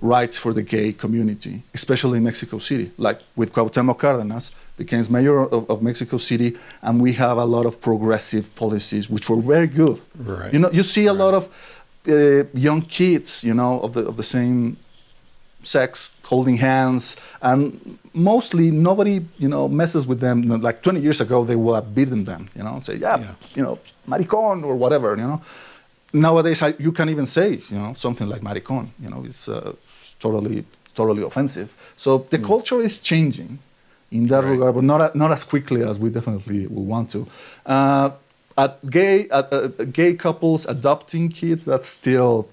rights for the gay community, especially in Mexico City. Like with Cuauhtemoc Cárdenas, became mayor of, of Mexico City, and we have a lot of progressive policies which were very good. Right. You know, you see a lot of uh, young kids, you know, of the of the same sex holding hands and mostly nobody you know messes with them like 20 years ago they would have beaten them you know say yeah, Yeah. you know maricon or whatever you know nowadays I, you can't even say you know something like maricon you know it's uh, totally totally offensive so the culture is changing in that Right. regard but not, not as quickly as we definitely would want to uh, at gay at, uh, gay couples adopting kids that's still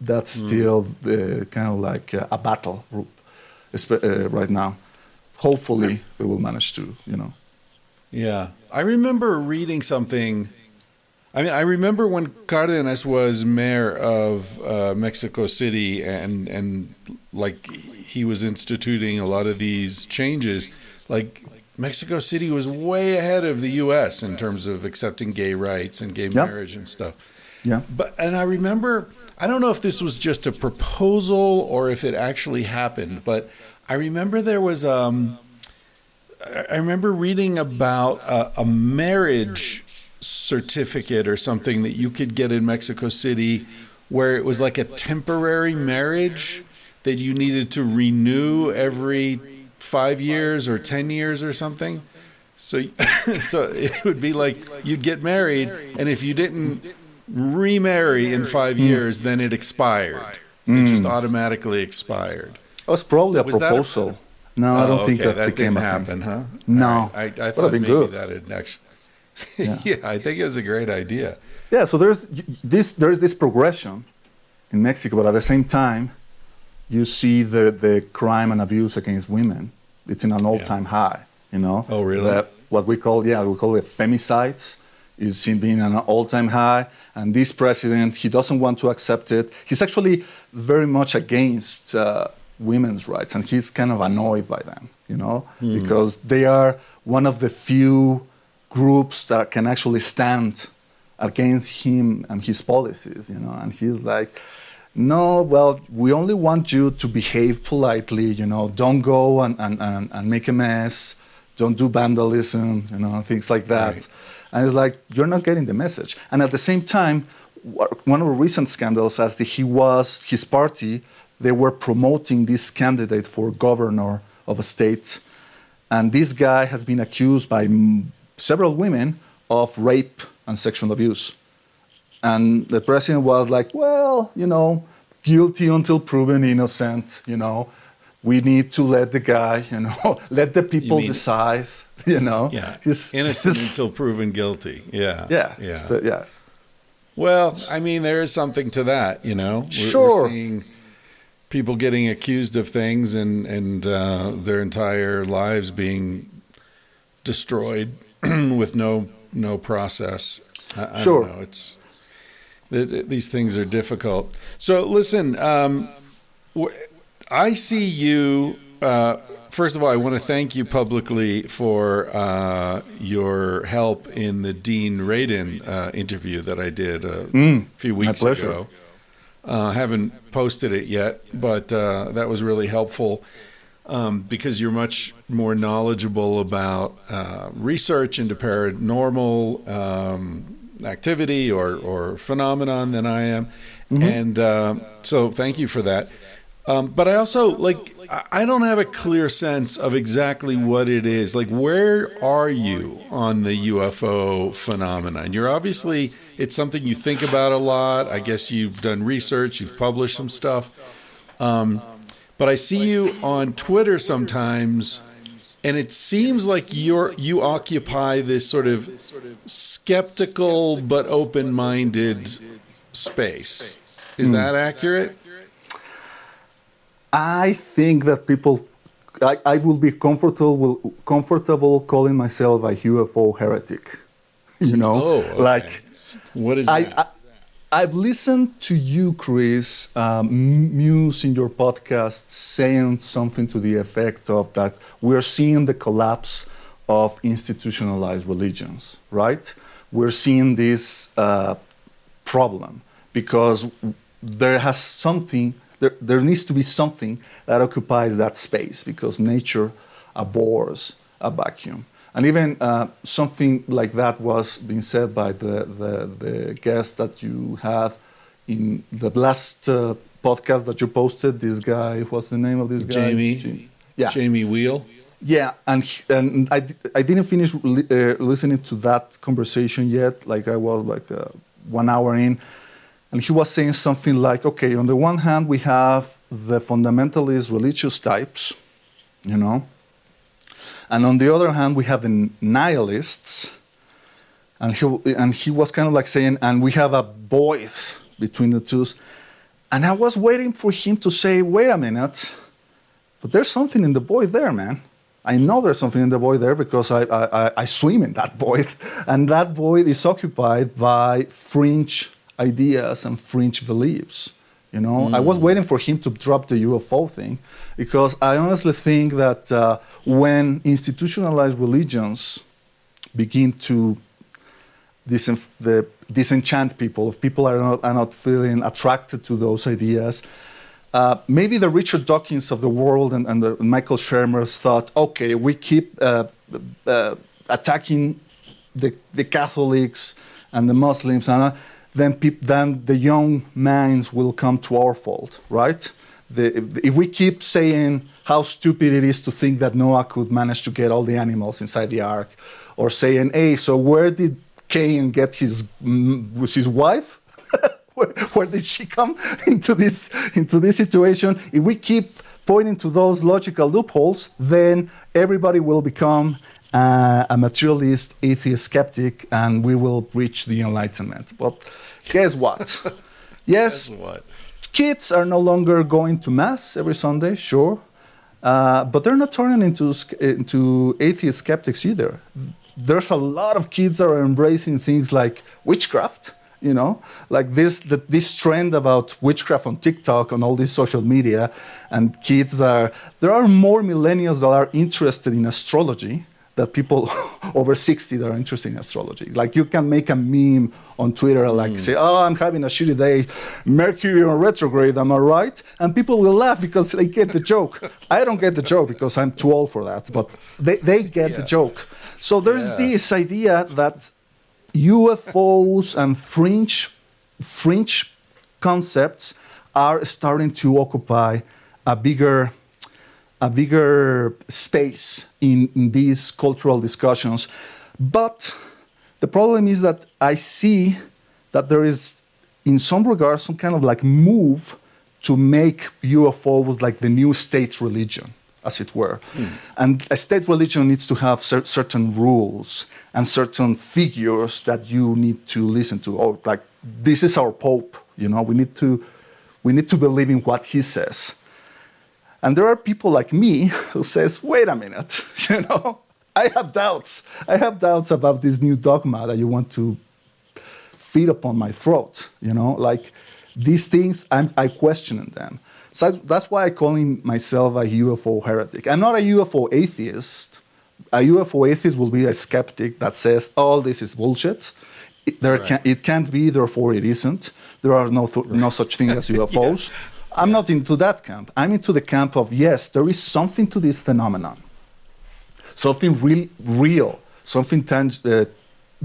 that's still uh, kind of like a battle group. uh, right now. Hopefully, we will manage to, you know. Yeah. I remember reading something. I mean, I remember when Cardenas was mayor of uh, Mexico City and, and like he was instituting a lot of these changes. Like Mexico City was way ahead of the U.S. in terms of accepting gay rights and gay Yeah. marriage and stuff. Yeah. But and I remember I don't know if this was just a proposal or if it actually happened, but I remember there was um I I remember reading about a, a marriage certificate or something that you could get in Mexico City where it was like a temporary marriage that you needed to renew every 5 years or 10 years or something. So so it would be like you'd get married and if you didn't remarry in 5 hmm. years then it expired. It just hmm. automatically expired. It was probably a Was that a- proposal. no, I don't Oh, think that, that became didn't happen, huh? No. Right. I, I thought been maybe good. that had actually. Yeah. Yeah. I think it was a great idea. Yeah, so there's this there's this progression in Mexico, but at the same time, you see the, the crime and abuse against women. It's in an all-time high. You know. Oh, really? The- what we call yeah we call it femicides is in being an all-time high. And this president he doesn't want to accept it. He's actually very much against uh, women's rights, and he's kind of annoyed by them. You know, because they are one of the few groups that can actually stand against him and his policies, you know. And he's like, no, well, we only want you to behave politely, you know, don't go and, and, and, and make a mess, don't do vandalism, you know, things like that. Right. And it's like, you're not getting the message. And at the same time, one of the recent scandals as that he was, his party, they were promoting this candidate for governor of a state. And this guy has been accused by several women of rape and sexual abuse. And the president was like, well, you know, guilty until proven innocent, you know. We need to let the guy, you know, let the people mean- decide, you know. Yeah. He's- Innocent he's- until proven guilty. Yeah. yeah. Yeah. but yeah. Well, I mean, there is something to that, you know. We're, Sure. We're seeing people getting accused of things and and uh, their entire lives being destroyed with no no process. I, I Sure. don't know. It's th- th- these things are difficult. So listen, um, wh- I see you. Uh, first of all, I want to thank you publicly for uh, your help in the Dean Radin uh, interview that I did a few weeks ago. Uh, haven't posted it yet, but uh, that was really helpful um, because you're much more knowledgeable about uh, research into paranormal um, activity or, or phenomenon than I am. And uh, so thank you for that. Um, but I also like I- don't have a clear sense of exactly what it is. Like, where are you on the UFO phenomenon? And you're obviously it's something you think about a lot. I guess you've done research, you've published some stuff. Um, but I see you on Twitter sometimes, and it seems like you're you occupy this sort of skeptical but open-minded space. Is hmm. that accurate? I think that people, I, I will be comfortable comfortable calling myself a UFO heretic. You know, Oh, okay. like what is I, that? I I've listened to you, Chris, um, Muse in your podcast saying something to the effect of that we're seeing the collapse of institutionalized religions, right? We're seeing this uh, problem because there has something there, there needs to be something that occupies that space because nature abhors a vacuum and even uh, something like that was being said by the, the, the guest that you had in the last uh, podcast that you posted this guy what's the name of this guy Jamie? yeah Jamie Wheal. yeah, and he- and I, I didn't finish li- uh, listening to that conversation yet. Like I was like uh, one hour in, and he was saying something like, "Okay, on the one hand, we have the fundamentalist religious types, you know, and on the other hand, we have the nihilists." And he and he was kind of like saying, "And we have a void between the two. And I was waiting for him to say, "Wait a minute." but there's something in the void there, man. I know there's something in the void there because I, I, I- I swim in that void, and that void is occupied by fringe ideas and fringe beliefs. You know, I was waiting for him to drop the UFO thing because I honestly think that uh, when institutionalized religions begin to disen- the, disenchant people, if people are not, are not feeling attracted to those ideas, uh, maybe the Richard Dawkins of the world and, and the Michael Shermers thought, okay, we keep uh, uh, attacking the, the Catholics and the Muslims, and uh, then, peop- then the young minds will come to our fold, right? The, if, if we keep saying how stupid it is to think that Noah could manage to get all the animals inside the ark, or saying, hey, so where did Cain get his, mm, was his wife? where, where did she come into this into this situation? If we keep pointing to those logical loopholes, then everybody will become uh, a materialist, atheist, skeptic, and we will reach the enlightenment. But guess what? yes, what? kids are no longer going to mass every Sunday, sure, uh, but they're not turning into into atheist skeptics either. There's a lot of kids that are embracing things like witchcraft. You know, like this the, this trend about witchcraft on TikTok on all these social media, and kids are there are more millennials that are interested in astrology that people over 60 that are interested in astrology. Like you can make a meme on Twitter, like hmm. say, "Oh, I'm having a shitty day, Mercury on retrograde." Am I right? And people will laugh because they get the joke. I don't get the joke because I'm too old for that, but they, they get the joke. So there's Yeah. this idea that UFOs and fringe fringe concepts are starting to occupy a bigger a bigger space in, in these cultural discussions. But the problem is that I see that there is, in some regards, some kind of like move to make UFOs like the new state religion, as it were. Hmm. And a state religion needs to have cer- certain rules and certain figures that you need to listen to. Oh, like this is our pope. You know, we need to we need to believe in what he says. And there are people like me who says, wait a minute, you know, I have doubts. I have doubts about this new dogma that you want to feed upon my throat, you know, like these things, I'm, I question them. So that's why I call myself a UFO heretic. I'm not a UFO atheist. A UFO atheist will be a skeptic that says, all this is bullshit. It, there can, it can't be, therefore it isn't. There are no, th- no such thing as UFOs. I'm not into that camp. I'm into the camp of yes, there is something to this phenomenon, something real, real, something tang- uh,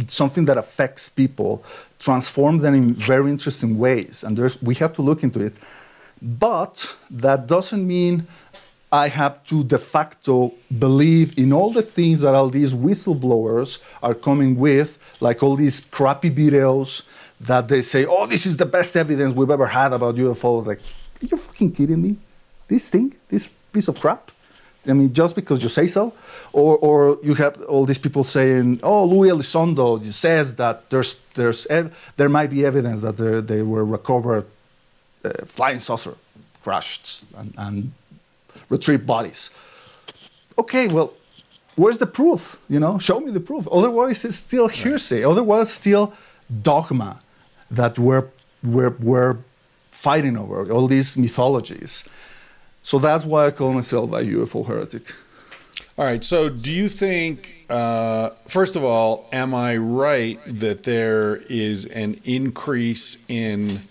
something that affects people, transform them in very interesting ways, and we have to look into it. But that doesn't mean I have to de facto believe in all the things that all these whistleblowers are coming with, like all these crappy videos that they say, oh, this is the best evidence we've ever had about UFOs. Like, are you fucking kidding me? This thing, this piece of crap? I mean, just because you say so? Or, or you have all these people saying, oh, Luis Elizondo says that there's, there's ev- there might be evidence that there, they were recovered uh, flying saucer crashed and, and retrieved bodies. Okay, well, where's the proof? You know, show me the proof. Otherwise, it's still hearsay. Otherwise, still dogma that we're, we're, we're fighting over, all these mythologies. So that's why I call myself a UFO heretic. All right. So, do you think, uh, first of all, am I right that there is an increase in,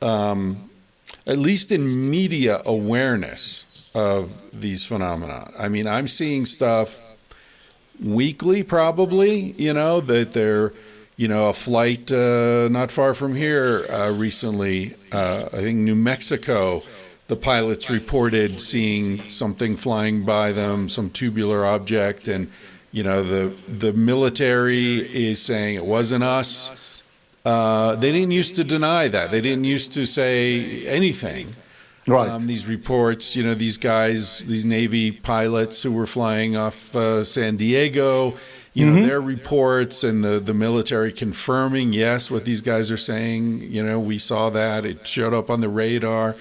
um, at least in media awareness of these phenomena? I mean, I'm seeing stuff weekly, probably. You know that they're, you know, a flight uh, not far from here uh, recently. Uh, I think New Mexico the pilots reported seeing something flying by them, some tubular object, and you know the the military is saying it wasn't us. Uh, they didn't used to deny that. They didn't used to say anything. Right. Um, these reports, you know, these guys, these Navy pilots who were flying off uh, San Diego, you know, mm-hmm. their reports and the, the military confirming, yes, what these guys are saying, you know, we saw that. It showed up on the radar.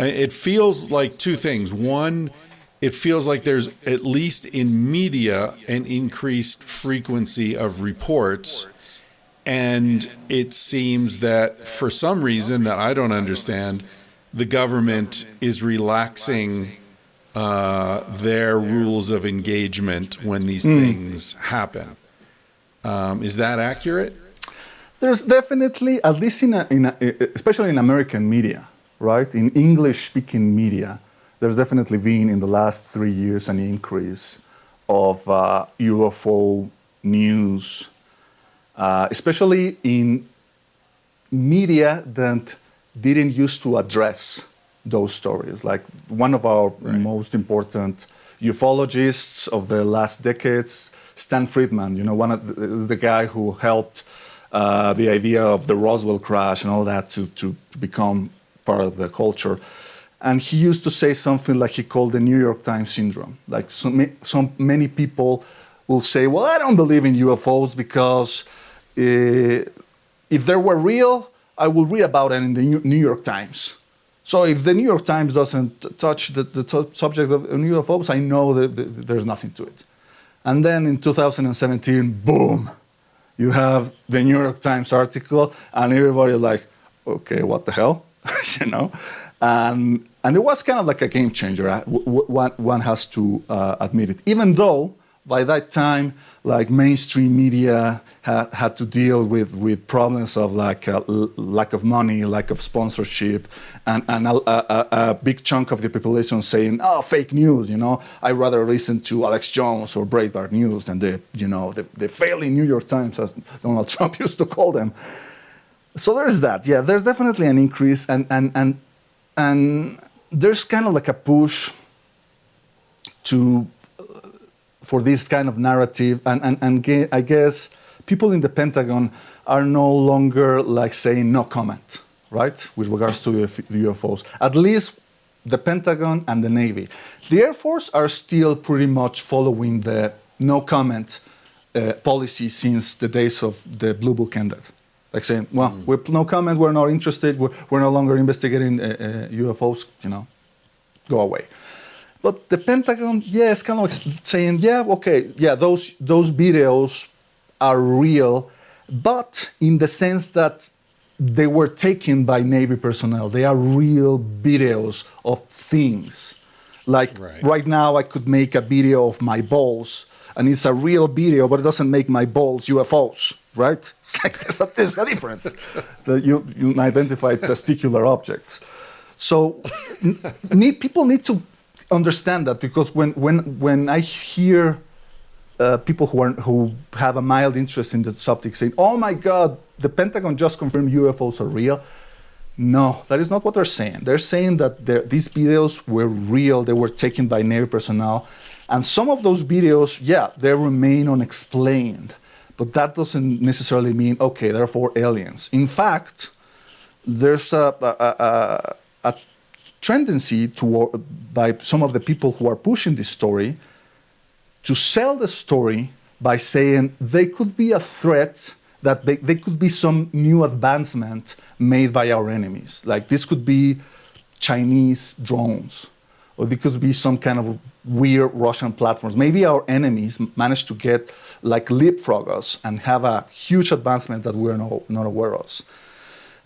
it feels like two things. One, it feels like there's at least in media an increased frequency of reports. And it seems that for some reason that I don't understand, the government is relaxing uh, their rules of engagement when these things happen. Um, is that accurate? There's definitely, at least in, a, in a, especially in American media, right? In English speaking media, there's definitely been in the last three years an increase of uh, UFO news, uh, especially in media that didn't used to address those stories. Like one of our most important ufologists of the last decades, Stan Friedman, you know, one of the, the guy who helped uh, the idea of the Roswell crash and all that to, to become part of the culture. And he used to say something like he called the New York Times syndrome. Like so, ma- some many people will say, "Well, I don't believe in UFOs because uh, if they were real, I will read about it in the New York Times." So if the New York Times doesn't touch the, the subject of UFOs, I know that, there's nothing to it. And then in 2017, boom, you have the New York Times article, and everybody like, okay, what the hell, you know? And and it was kind of like a game changer. One, one has to uh, admit it. Even though by that time, like mainstream media ha- had to deal with, with problems of like uh, l- lack of money, lack of sponsorship, and, and a, a, a big chunk of the population saying, "Oh, fake news." You know, I rather listen to Alex Jones or Breitbart News than the you know the, the failing New York Times, as Donald Trump used to call them. So there's that. Yeah, there's definitely an increase, and and and and there's kind of like a push to for this kind of narrative, and and and I guess people in the Pentagon are no longer like saying no comment, right, with regards to the UFOs. At least the Pentagon and the Navy. The Air Force are still pretty much following the no comment uh, policy since the days of the Blue Book ended. Like saying, well, we're no comment, we're not interested, we're, we're no longer investigating uh, uh, UFOs, you know, go away. But the Pentagon, yeah, it's kind of like saying, yeah, okay, yeah, those those videos are real, but in the sense that they were taken by Navy personnel. They are real videos of things. Like Right. right now, I could make a video of my balls, and it's a real video, but it doesn't make my balls UFOs, right? It's like there's a, there's a difference. so you, you identify testicular objects. So need, people need to understand that because when, when, when I hear uh, people who, are, who have a mild interest in the subject saying, oh my God, the Pentagon just confirmed UFOs are real. No, that is not what they're saying. They're saying that these videos were real, they were taken by Navy personnel. And some of those videos, yeah, they remain unexplained. But that doesn't necessarily mean, okay, therefore aliens. In fact, there's a, a, a, a tendency toward, by some of the people who are pushing this story to sell the story by saying they could be a threat that they, could be some new advancement made by our enemies like this could be chinese drones or there could be some kind of weird russian platforms maybe our enemies managed to get like leapfrog us and have a huge advancement that we're not, not aware of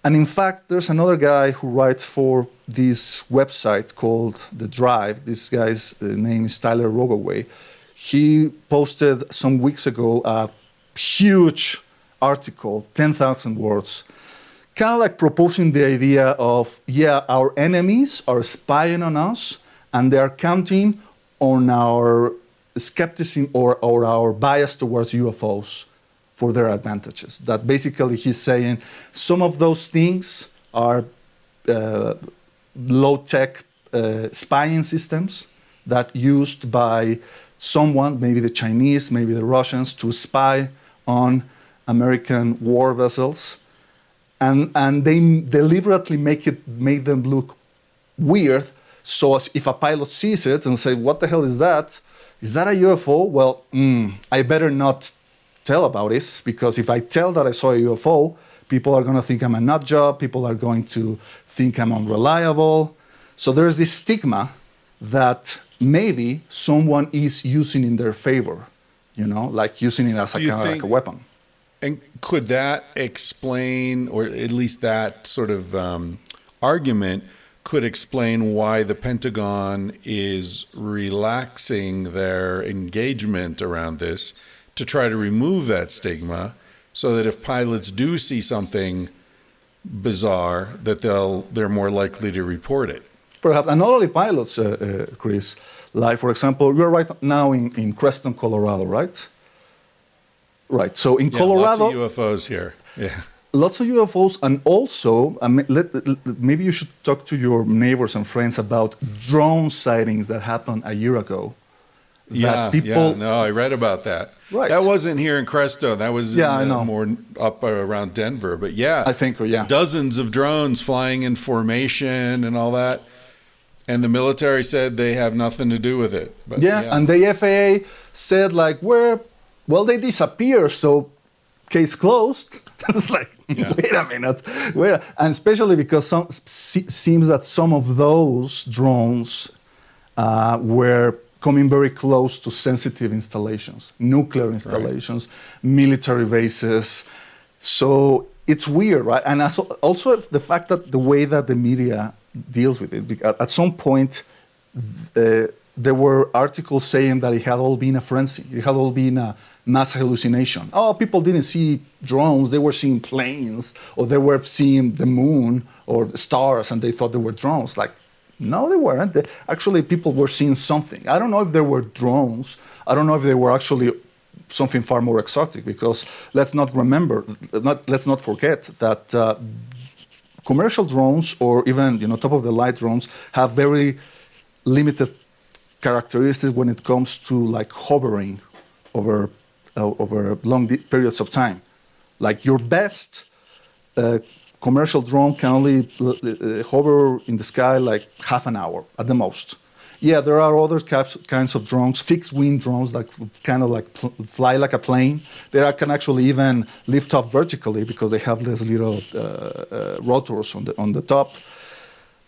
and in fact, there's another guy who writes for this website called The Drive. This guy's uh, name is Tyler Rogoway. He posted some weeks ago a huge article, 10,000 words, kind of like proposing the idea of, yeah, our enemies are spying on us and they are counting on our skepticism or, or our bias towards UFOs for their advantages. That basically he's saying some of those things are uh, low tech uh, spying systems that used by someone, maybe the Chinese, maybe the Russians, to spy on American war vessels. And, and they deliberately make it make them look weird. So as if a pilot sees it and say, "What the hell is that? Is that a UFO?" Well, mm, I better not tell about this because if I tell that I saw a UFO, people are going to think I'm a nut job. People are going to think I'm unreliable. So there's this stigma that maybe someone is using in their favor, you know, like using it as a kind of like a weapon. And could that explain, or at least that sort of um, argument could explain why the Pentagon is relaxing their engagement around this to try to remove that stigma so that if pilots do see something bizarre that they'll they're more likely to report it. Perhaps, and not only pilots, uh, uh, Chris. Like, for example, you're right now in, in Crestone, Colorado, right? Right. So in Yeah, Colorado, lots of UFOs here. Yeah. lots of UFOs, and also I mean, let, let- maybe you should talk to your neighbors and friends about drone sightings that happened a year ago. Yeah, people, yeah, no, I read about that. Right. That wasn't here in Crestone. That was Yeah, I in, uh, more up around Denver. But yeah, I think, yeah. dozens of drones flying in formation and all that. And the military said they have nothing to do with it. But yeah, and the FAA said like, "Where? Well, they disappear, so case closed." it's like, Yeah. wait a minute, wait, and especially because some seems that some of those drones uh, were coming very close to sensitive installations, nuclear installations, military bases. So it's weird, right? And also, also the fact that the way that the media deals with it, because at some point, uh, there were articles saying that it had all been a frenzy, it had all been a mass hallucination. Oh, people didn't see drones, they were seeing planes, or they were seeing the moon or the stars, and they thought they were drones. Like, no, they weren't. They, actually, people were seeing something. I don't know if there were drones. I don't know if they were actually something far more exotic. Because let's not remember, not, let's not forget that uh, commercial drones or even you know top of the light drones have very limited characteristics when it comes to like hovering over uh, over long periods of time. Like your best uh, commercial drone can only uh, hover in the sky like half an hour at the most. Yeah, there are other kinds of drones, fixed wing drones, that kind of like fly like a plane. They can actually even lift off vertically because they have these little uh, uh, rotors on the on the top.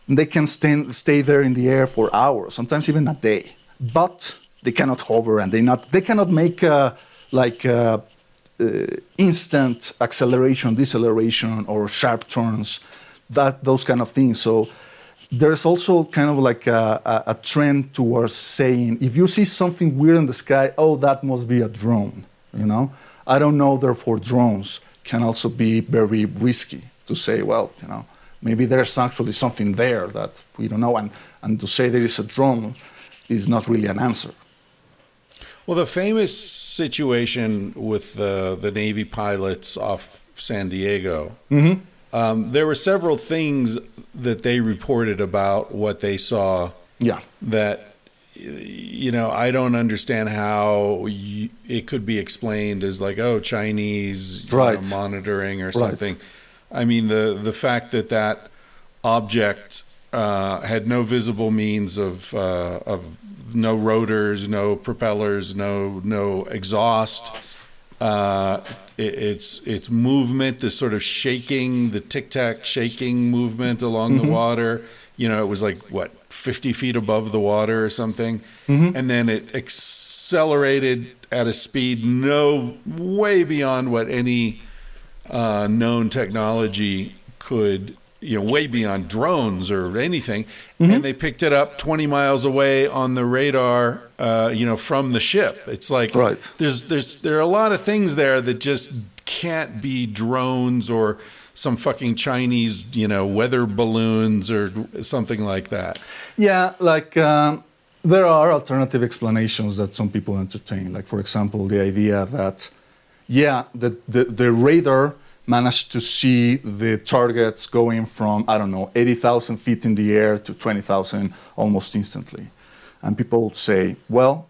And they can stay, stay there in the air for hours, sometimes even a day. But they cannot hover and they not they cannot make uh, like uh, uh, instant acceleration, deceleration, or sharp turns, that those kind of things. So there's also kind of like a, a, a trend towards saying if you see something weird in the sky, oh, that must be a drone. You know, I don't know. Therefore, drones can also be very risky to say, well, you know, maybe there's actually something there that we don't know, and and to say there is a drone is not really an answer. Well, the famous situation with the, the Navy pilots off San Diego, mm-hmm. Um, there were several things that they reported about what they saw Yeah. that, you know, I don't understand how you, it could be explained as like, oh, Chinese you know, monitoring or Right. something. I mean, the, the fact that that object uh, had no visible means of uh, of no rotors, no propellers, no no exhaust. Uh, it, it's it's movement, this sort of shaking, the tic tac shaking movement along the water. You know, it was like what fifty feet above the water or something, and then it accelerated at a speed no way beyond what any uh, known technology could, you know, way beyond drones or anything. And they picked it up 20 miles away on the radar, uh, you know, from the ship. It's like Right. there's there's there are a lot of things there that just can't be drones or some fucking Chinese, you know, weather balloons or something like that. Yeah, like um, there are alternative explanations that some people entertain. Like, for example, the idea that, yeah, the, the, the radar managed to see the targets going from, I don't know, 80,000 feet in the air to 20,000 almost instantly. And people say, well,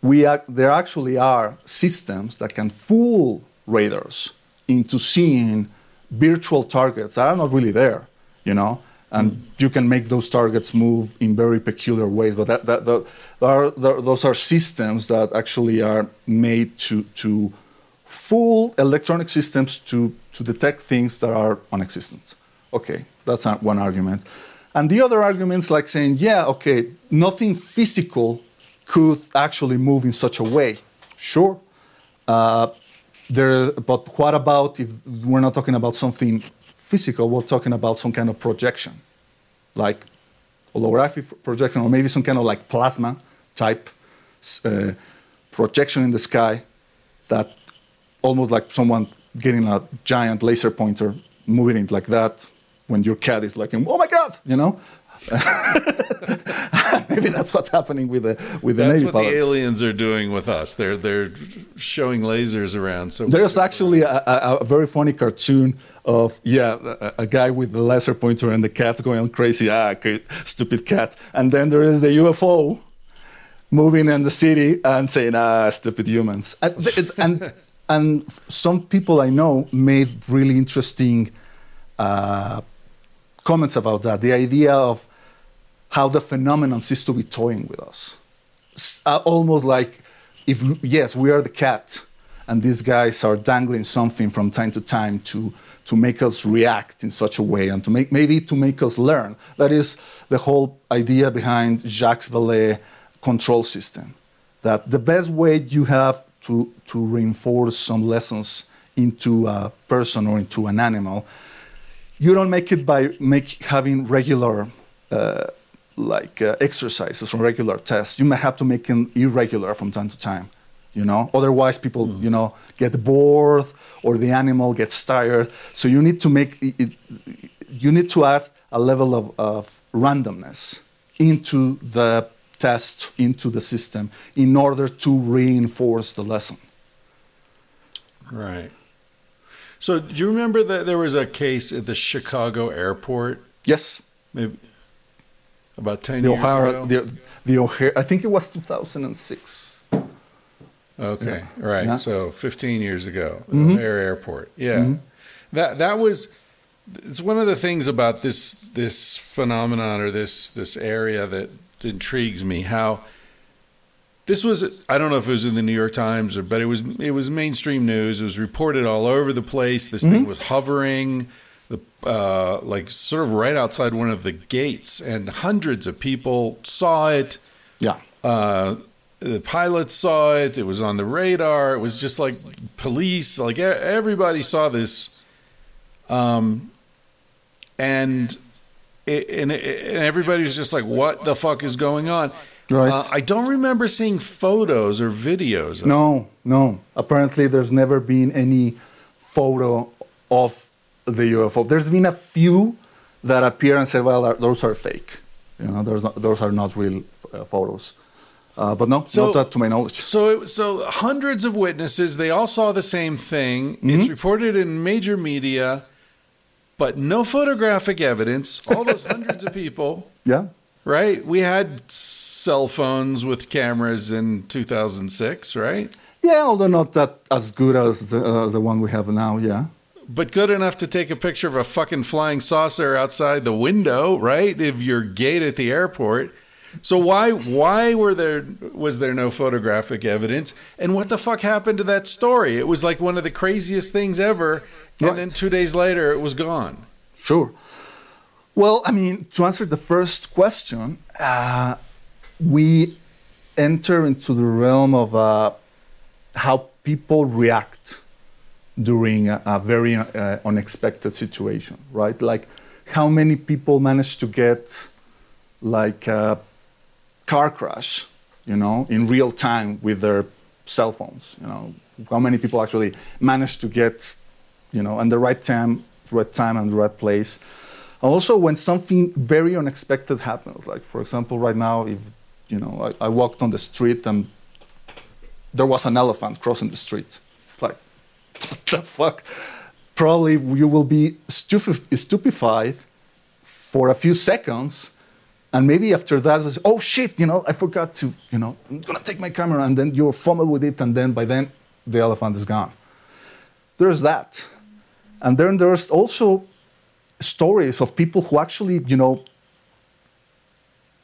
we there actually are systems that can fool radars into seeing virtual targets that are not really there, you know, and you can make those targets move in very peculiar ways. But that, that, that are, those are systems that actually are made to, to fool electronic systems to, to detect things that are non-existent. Okay, that's one argument. And the other arguments, like saying, yeah, okay, nothing physical could actually move in such a way. Sure. Uh, there, but what about if we're not talking about something physical, we're talking about some kind of projection, like holographic projection, or maybe some kind of like plasma type uh, projection in the sky that almost like someone getting a giant laser pointer, moving it like that when your cat is like, oh my God, you know? Maybe that's what's happening with the with the That's Navy what the aliens are doing with us. They're they're showing lasers around. So There's actually a, a, a very funny cartoon of yeah a, a guy with the laser pointer and the cat's going crazy ah stupid cat and then there is the UFO moving in the city and saying ah stupid humans and and, and some people I know made really interesting uh, comments about that. The idea of how the phenomenon seems to be toying with us. Uh, almost like if yes we are the cat and these guys are dangling something from time to time to to make us react in such a way and to make maybe to make us learn. That is the whole idea behind Jacques Vallée control system. That the best way you have to to reinforce some lessons into a person or into an animal you don't make it by make having regular uh, like uh, exercises or regular tests. You may have to make them irregular from time to time. You know, otherwise people you know get bored or the animal gets tired. So you need to make it, it, you need to add a level of, of randomness into the test into the system in order to reinforce the lesson. right. So do you remember that there was a case at the Chicago airport, Yes, maybe about ten the years O'Hara, ago? the, the O'Hare. I think it was 2006. Okay, right. Yeah. So 15 years ago, Mhm. O'Hare Airport. Yeah, that that was. It's one of the things about this this phenomenon or this this area that intrigues me. How this was. I don't know if it was in the New York Times or, but it was it was mainstream news. It was reported all over the place. This thing was hovering. The, uh, like sort of right outside one of the gates, and hundreds of people saw it Yeah. uh, the pilots saw it. It was on the radar. It was just like police, like everybody saw this, um, and it, and, it, and everybody was just like, "What the fuck is going on?" Right. Uh, I don't remember seeing photos or videos. Of No, no. Apparently, there's never been any photo of the UFO. There's been a few that appear and say, "Well, those are fake." You know, those not, those are not real uh, photos. Uh, but no, So- not that to my knowledge. So, it, so hundreds of witnesses, they all saw the same thing. Mm-hmm. It's reported in major media, but no photographic evidence. All those hundreds of people. Yeah, right? We had cell phones with cameras in 2006, right? yeah. Although not that as good as the uh, the one we have now. Yeah. But good enough to take a picture of a fucking flying saucer outside the window, right? Of your gate at the airport. So why why were there was there no photographic evidence? And what the fuck happened to that story? It was like one of the craziest things ever, and then two days later it was gone. Sure. Well, I mean, to answer the first question, uh, we enter into the realm of uh, how people react during a, a very uh, unexpected situation, right? Like how many people manage to get like a car crash, you know, in real time with their cell phones, you know, how many people actually manage to get, you know, and the right time, right time and the right place. Also, when something very unexpected happens, like for example, right now, if you know, I, I walked on the street and there was an elephant crossing the street, like what the fuck? Probably you will be stupe- stupefied for a few seconds, and maybe after that, was, oh shit, you know, I forgot to, you know, I'm gonna take my camera, and then you're fumble with it, and then by then the elephant is gone. There's that, and then there's also stories of people who actually, you know,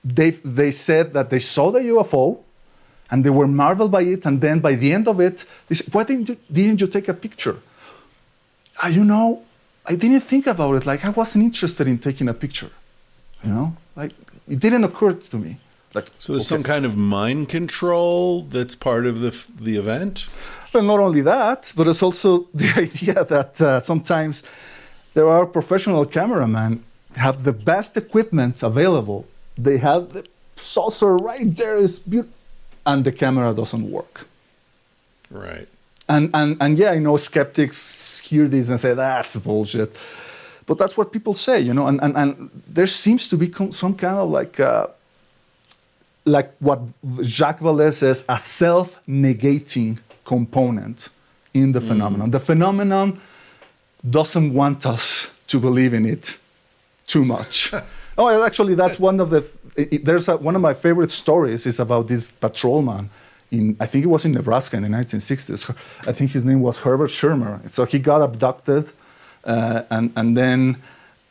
they they said that they saw the UFO, and they were marveled by it, and then by the end of it, they said, "Why didn't you, didn't you take a picture?" Ah, you know, I didn't think about it. Like I wasn't interested in taking a picture. You know, like it didn't occur to me. Like So there's okay, some kind of mind control that's part of the the event. Well, not only that, but it's also the idea that uh, sometimes there are professional cameramen have the best equipment available. They have the saucer right there, is beautiful, and the camera doesn't work. Right. And, and, and yeah, I know skeptics hear this and say that's bullshit. But that's what people say, you know, and, and, and there seems to be some kind of like, uh, like what Jacques Vallée says, a self negating component in the phenomenon. The phenomenon doesn't want us to believe in it too much. oh, actually, that's one of the. It- there's a, one of my favorite stories is about this patrolman in I think it was in Nebraska in the 1960s. I think his name was Herbert Schirmer. So he got abducted, uh, and and then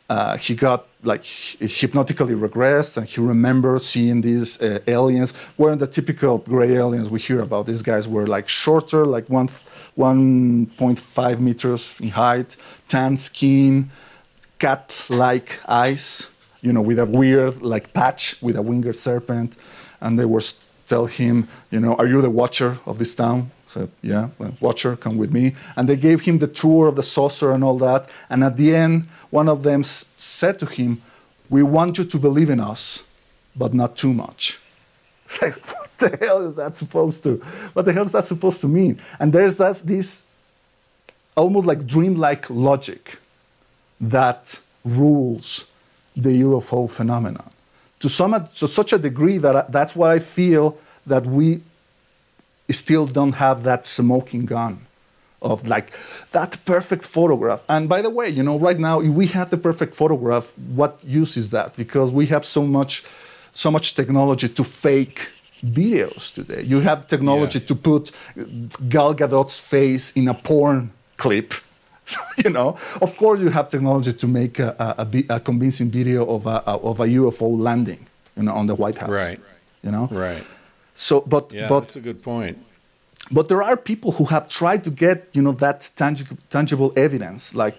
uh, he got like hypnotically regressed, and he remembered seeing these uh, aliens. weren't the typical gray aliens we hear about. These guys were like shorter, like one 1.5 meters in height, tan skin, cat-like eyes, you know, with a weird like patch with a winged serpent, and they were tell him, you know, are you the watcher of this town? So yeah, well, watcher, come with me. And they gave him the tour of the saucer and all that. And at the end, one of them s- said to him, "We want you to believe in us, but not too much." Like, what the hell is that supposed to? What the hell is that supposed to mean? And there's that, this almost like dreamlike logic that rules the UFO phenomenon to some to such a degree that I, that's why I feel that we still don't have that smoking gun of like that perfect photograph. And by the way, you know, right now if we had the perfect photograph. What use is that? Because we have so much, so much technology to fake videos today. You have technology Yeah. to put Gal Gadot's face in a porn clip. you know, of course, you have technology to make a, a, a, convincing video of a, of a UFO landing, you know, on the White House. Right. You know. Right. So, but Yeah, but that's a good point. but there are people who have tried to get you know that tangible tangible evidence, like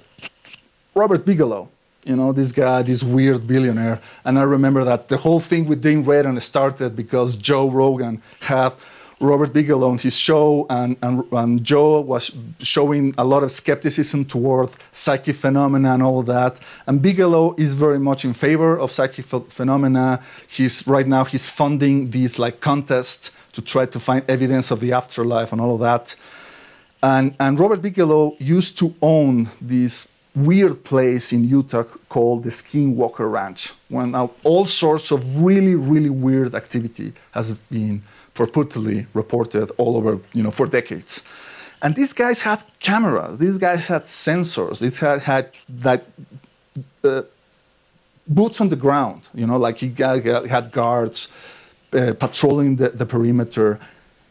Robert Bigelow. You know this guy, this weird billionaire, and I remember that the whole thing with Dean Radin started because Joe Rogan had Robert Bigelow on his show, and, and, and Joe was showing a lot of skepticism toward psychic phenomena and all that. And Bigelow is very much in favor of psychic ph- phenomena. He's right now he's funding these like contests to try to find evidence of the afterlife and all of that. And, and Robert Bigelow used to own this weird place in Utah called the Skinwalker Ranch, when now all sorts of really, really weird activity has been purportedly reported all over, you know, for decades. And these guys had cameras, these guys had sensors, it had, had like uh, boots on the ground, you know, like he had guards uh, patrolling the, the perimeter.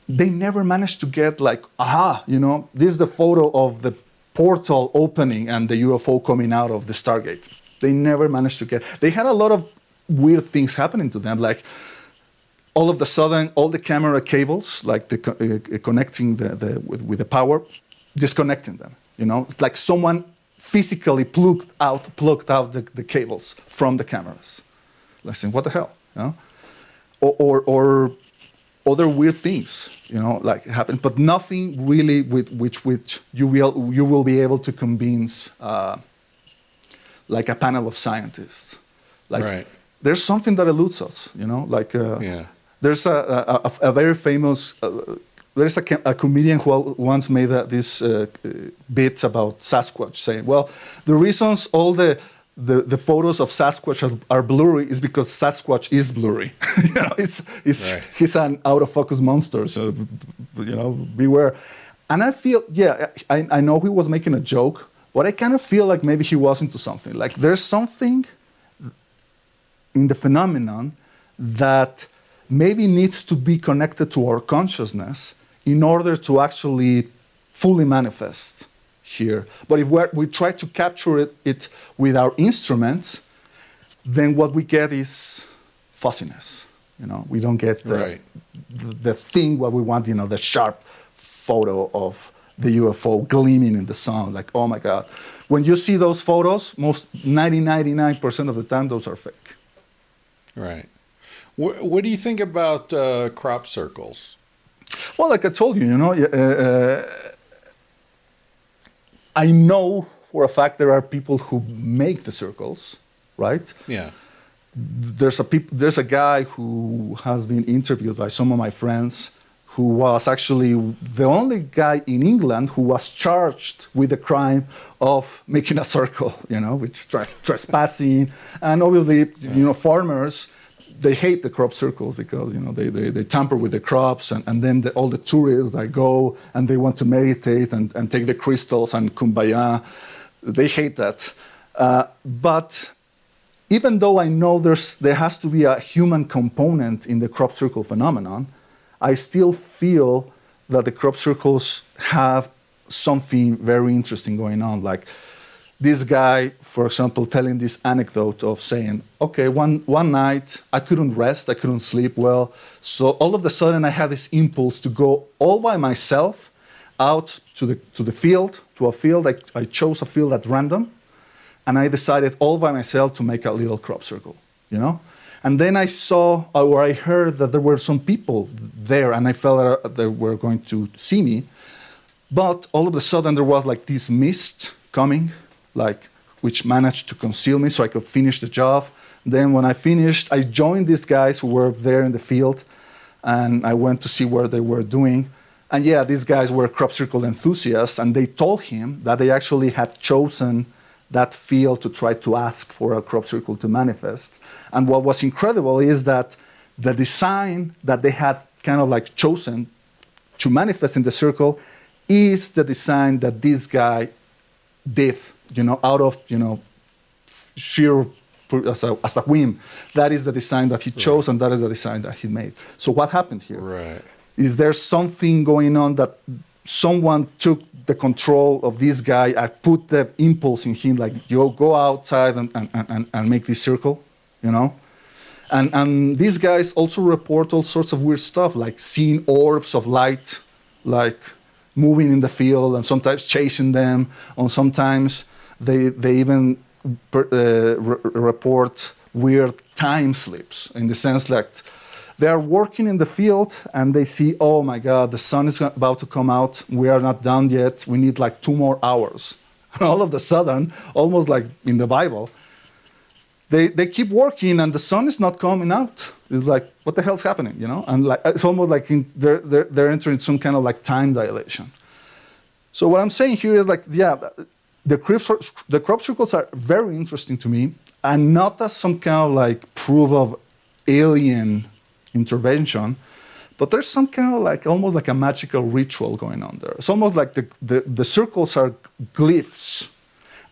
They never managed to get like, aha, you know, this is the photo of the portal opening and the UFO coming out of the Stargate. They never managed to get. They had a lot of weird things happening to them, like all of the sudden, all the camera cables, like the uh, connecting the, the with, with the power, disconnecting them. You know, it's like someone physically plugged out plugged out the, the cables from the cameras. Listen, what the hell? You know, or, or or other weird things. You know, like happen, but nothing really with which which you will you will be able to convince uh, like a panel of scientists. Like Right. there's something that eludes us. You know, like uh, Yeah. There's a, a, a, very famous, uh, there's a, a comedian who once made a, this uh, uh, bit about Sasquatch, saying, well, the reasons all the, the, the photos of Sasquatch are, are blurry is because Sasquatch is blurry. you know, it's, it's, Right. he's an out of focus monster, so, you know, beware. And I feel, yeah, I, I know he was making a joke, but I kind of feel like maybe he was into something. Like there's something in the phenomenon that maybe needs to be connected to our consciousness in order to actually fully manifest here. But if we're, we try to capture it, it with our instruments, then what we get is fuzziness. You know, we don't get the, Right. the, the thing what we want. You know, the sharp photo of the UFO gleaming in the sun. Like, oh my God! When you see those photos, most 90, 99 percent of the time, those are fake. Right. What, what do you think about uh, crop circles? Well, like I told you, you know, uh, uh, I know for a fact there are people who make the circles, right? Yeah. There's a peop- there's a guy who has been interviewed by some of my friends who was actually the only guy in England who was charged with the crime of making a circle, you know, which tres- trespassing, and obviously, you know, farmers they hate the crop circles because you know they, they, they tamper with the crops and, and then the, all the tourists that go and they want to meditate and, and take the crystals and kumbaya they hate that. Uh, but even though i know there's there has to be a human component in the crop circle phenomenon i still feel that the crop circles have something very interesting going on. Like this guy, for example, telling this anecdote of saying, okay, one, one night I couldn't rest, I couldn't sleep well. So all of a sudden I had this impulse to go all by myself out to the, to the field, to a field. I, I chose a field at random. And I decided all by myself to make a little crop circle, you know? And then I saw uh, or I heard that there were some people there and I felt that uh, they were going to see me. But all of a sudden there was like this mist coming like which managed to conceal me so I could finish the job. Then when I finished, I joined these guys who were there in the field and I went to see what they were doing. And yeah, these guys were crop circle enthusiasts and they told him that they actually had chosen that field to try to ask for a crop circle to manifest. And what was incredible is that the design that they had kind of like chosen to manifest in the circle is the design that this guy did you know, out of, you know, sheer as a, as a whim. That is the design that he chose and that is the design that he made. So what happened here? Right. Is there something going on that someone took the control of this guy and put the impulse in him, like, you go outside and, and, and, and make this circle, you know? And, and these guys also report all sorts of weird stuff, like seeing orbs of light, like moving in the field and sometimes chasing them, or sometimes they, they even uh, re- report weird time slips in the sense that they are working in the field and they see, oh my God, the sun is about to come out. We are not done yet. We need like two more hours. And all of a sudden, almost like in the Bible, they, they keep working and the sun is not coming out. It's like, what the hell's happening, you know? And like, it's almost like in, they're, they're, they're entering some kind of like time dilation. So what I'm saying here is like, yeah, the crop, the crop circles are very interesting to me, and not as some kind of like proof of alien intervention, but there's some kind of like almost like a magical ritual going on there. It's almost like the, the, the circles are glyphs,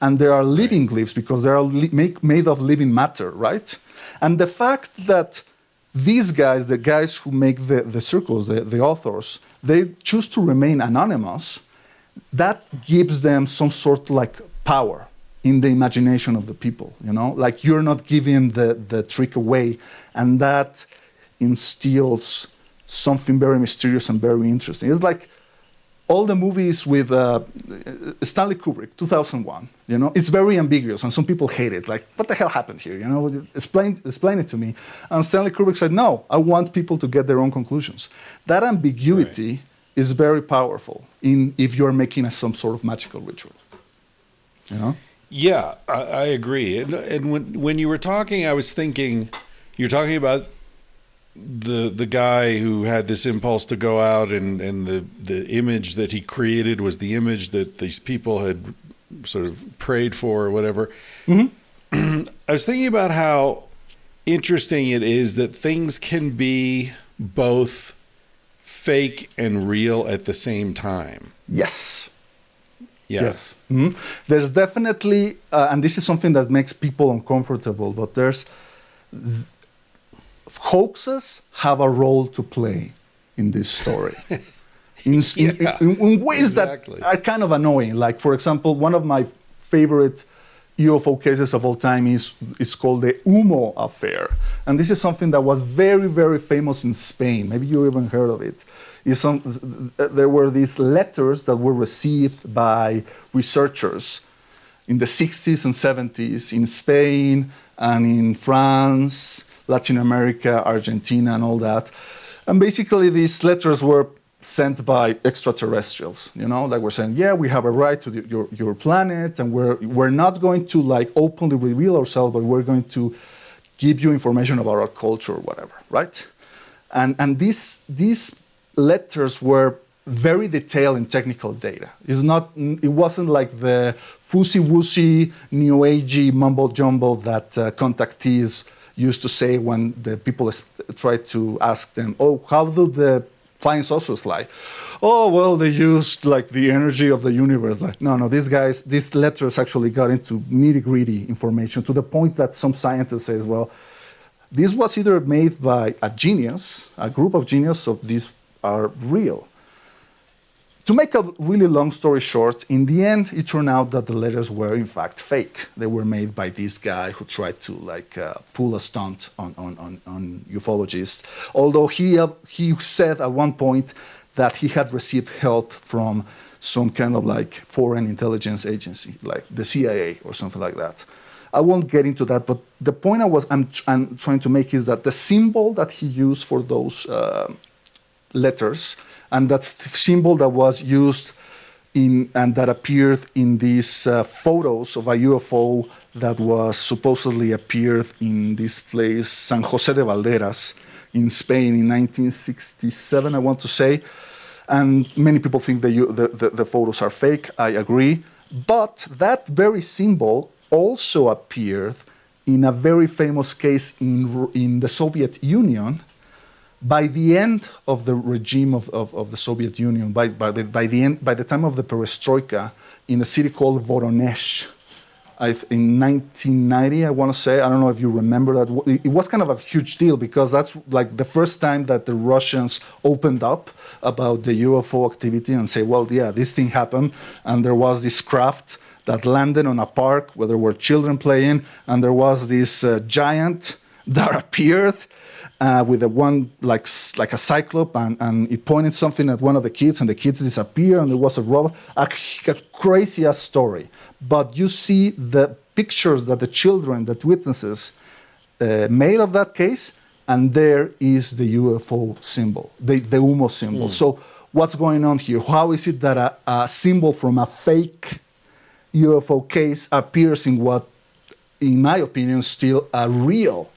and they are living glyphs because they are li- make, made of living matter, right? And the fact that these guys, the guys who make the, the circles, the, the authors, they choose to remain anonymous that gives them some sort of like power in the imagination of the people you know? Like you're not giving the, the trick away and that instills something very mysterious and very interesting. It's like all the movies with uh, stanley kubrick 2001 you know? It's very ambiguous and some people hate it. Like what the hell happened here you know? Explain, explain it to me. And stanley kubrick said no i want people to get their own conclusions. That ambiguity Right. is very powerful in if you're making a, some sort of magical ritual. You know? Yeah, I, I agree. And, and when when you were talking, I was thinking, you're talking about the the guy who had this impulse to go out, and and the the image that he created was the image that these people had sort of prayed for or whatever. Mm-hmm. I was thinking about how interesting it is that things can be both fake and real at the same time. Yes. Yeah. Yes. Mhm. There's definitely, uh, and this is something that makes people uncomfortable, but there's th- hoaxes have a role to play in this story. In, in- in, in ways exactly. that are kind of annoying. Like, for example, one of my favorite UFO cases of all time is, is called the Ummo affair. And this is something that was very, very famous in Spain. Maybe you even heard of it. Some, there were these letters that were received by researchers in the 60s and 70s in Spain and in France Latin America, Argentina, and all that. And basically, these letters were sent by extraterrestrials. You know, like we're saying, yeah, we have a right to the, your your planet, and we're we're not going to like openly reveal ourselves, but we're going to give you information about our culture or whatever, right? And and these these letters were very detailed in technical data. It's not. It wasn't like the foosy woosy, new agey mumbo jumbo that uh, contactees used to say when the people tried to ask them, "Oh, how do the flying saucers fly?" Oh, well, they used like the energy of the universe. Like, no, no, these guys, these letters actually got into nitty gritty information to the point that some scientists says, well, this was either made by a genius, a group of genius, so these are real. To make a really long story short, in the end, it turned out that the letters were in fact fake. They were made by this guy who tried to like uh, pull a stunt on, on, on, on ufologists. Although he, uh, he said at one point that he had received help from some kind of like foreign intelligence agency, like the CIA or something like that. I won't get into that, but the point I was I'm, I'm trying to make is that the symbol that he used for those uh, letters and that symbol that was used in and that appeared in these uh, photos of a UFO that was supposedly appeared in this place San Jose de Valderas in Spain in 1967 I want to say. And many people think the, the, the, the photos are fake I agree. But that very symbol also appeared in a very famous case in, in the Soviet Union by the end of the regime of, of, of the Soviet Union, by, by, the, by, the end, by the time of the perestroika, in a city called Voronezh, in 1990, I want to say, I don't know if you remember that. It it was kind of a huge deal because that's like the first time that the Russians opened up about the UFO activity and say, well, yeah, this thing happened, and there was this craft that landed on a park where there were children playing, and there was this uh, giant that appeared uh, with a one like like a cyclope, and, and it pointed something at one of the kids, and the kids disappear, and there was a robot. A, a crazy ass story. But you see the pictures that the children, that witnesses, uh, made of that case, and there is the UFO symbol, the, the Ummo symbol. So what's going on here? How is it that a, a symbol from a fake UFO case appears in what, in my opinion, still a real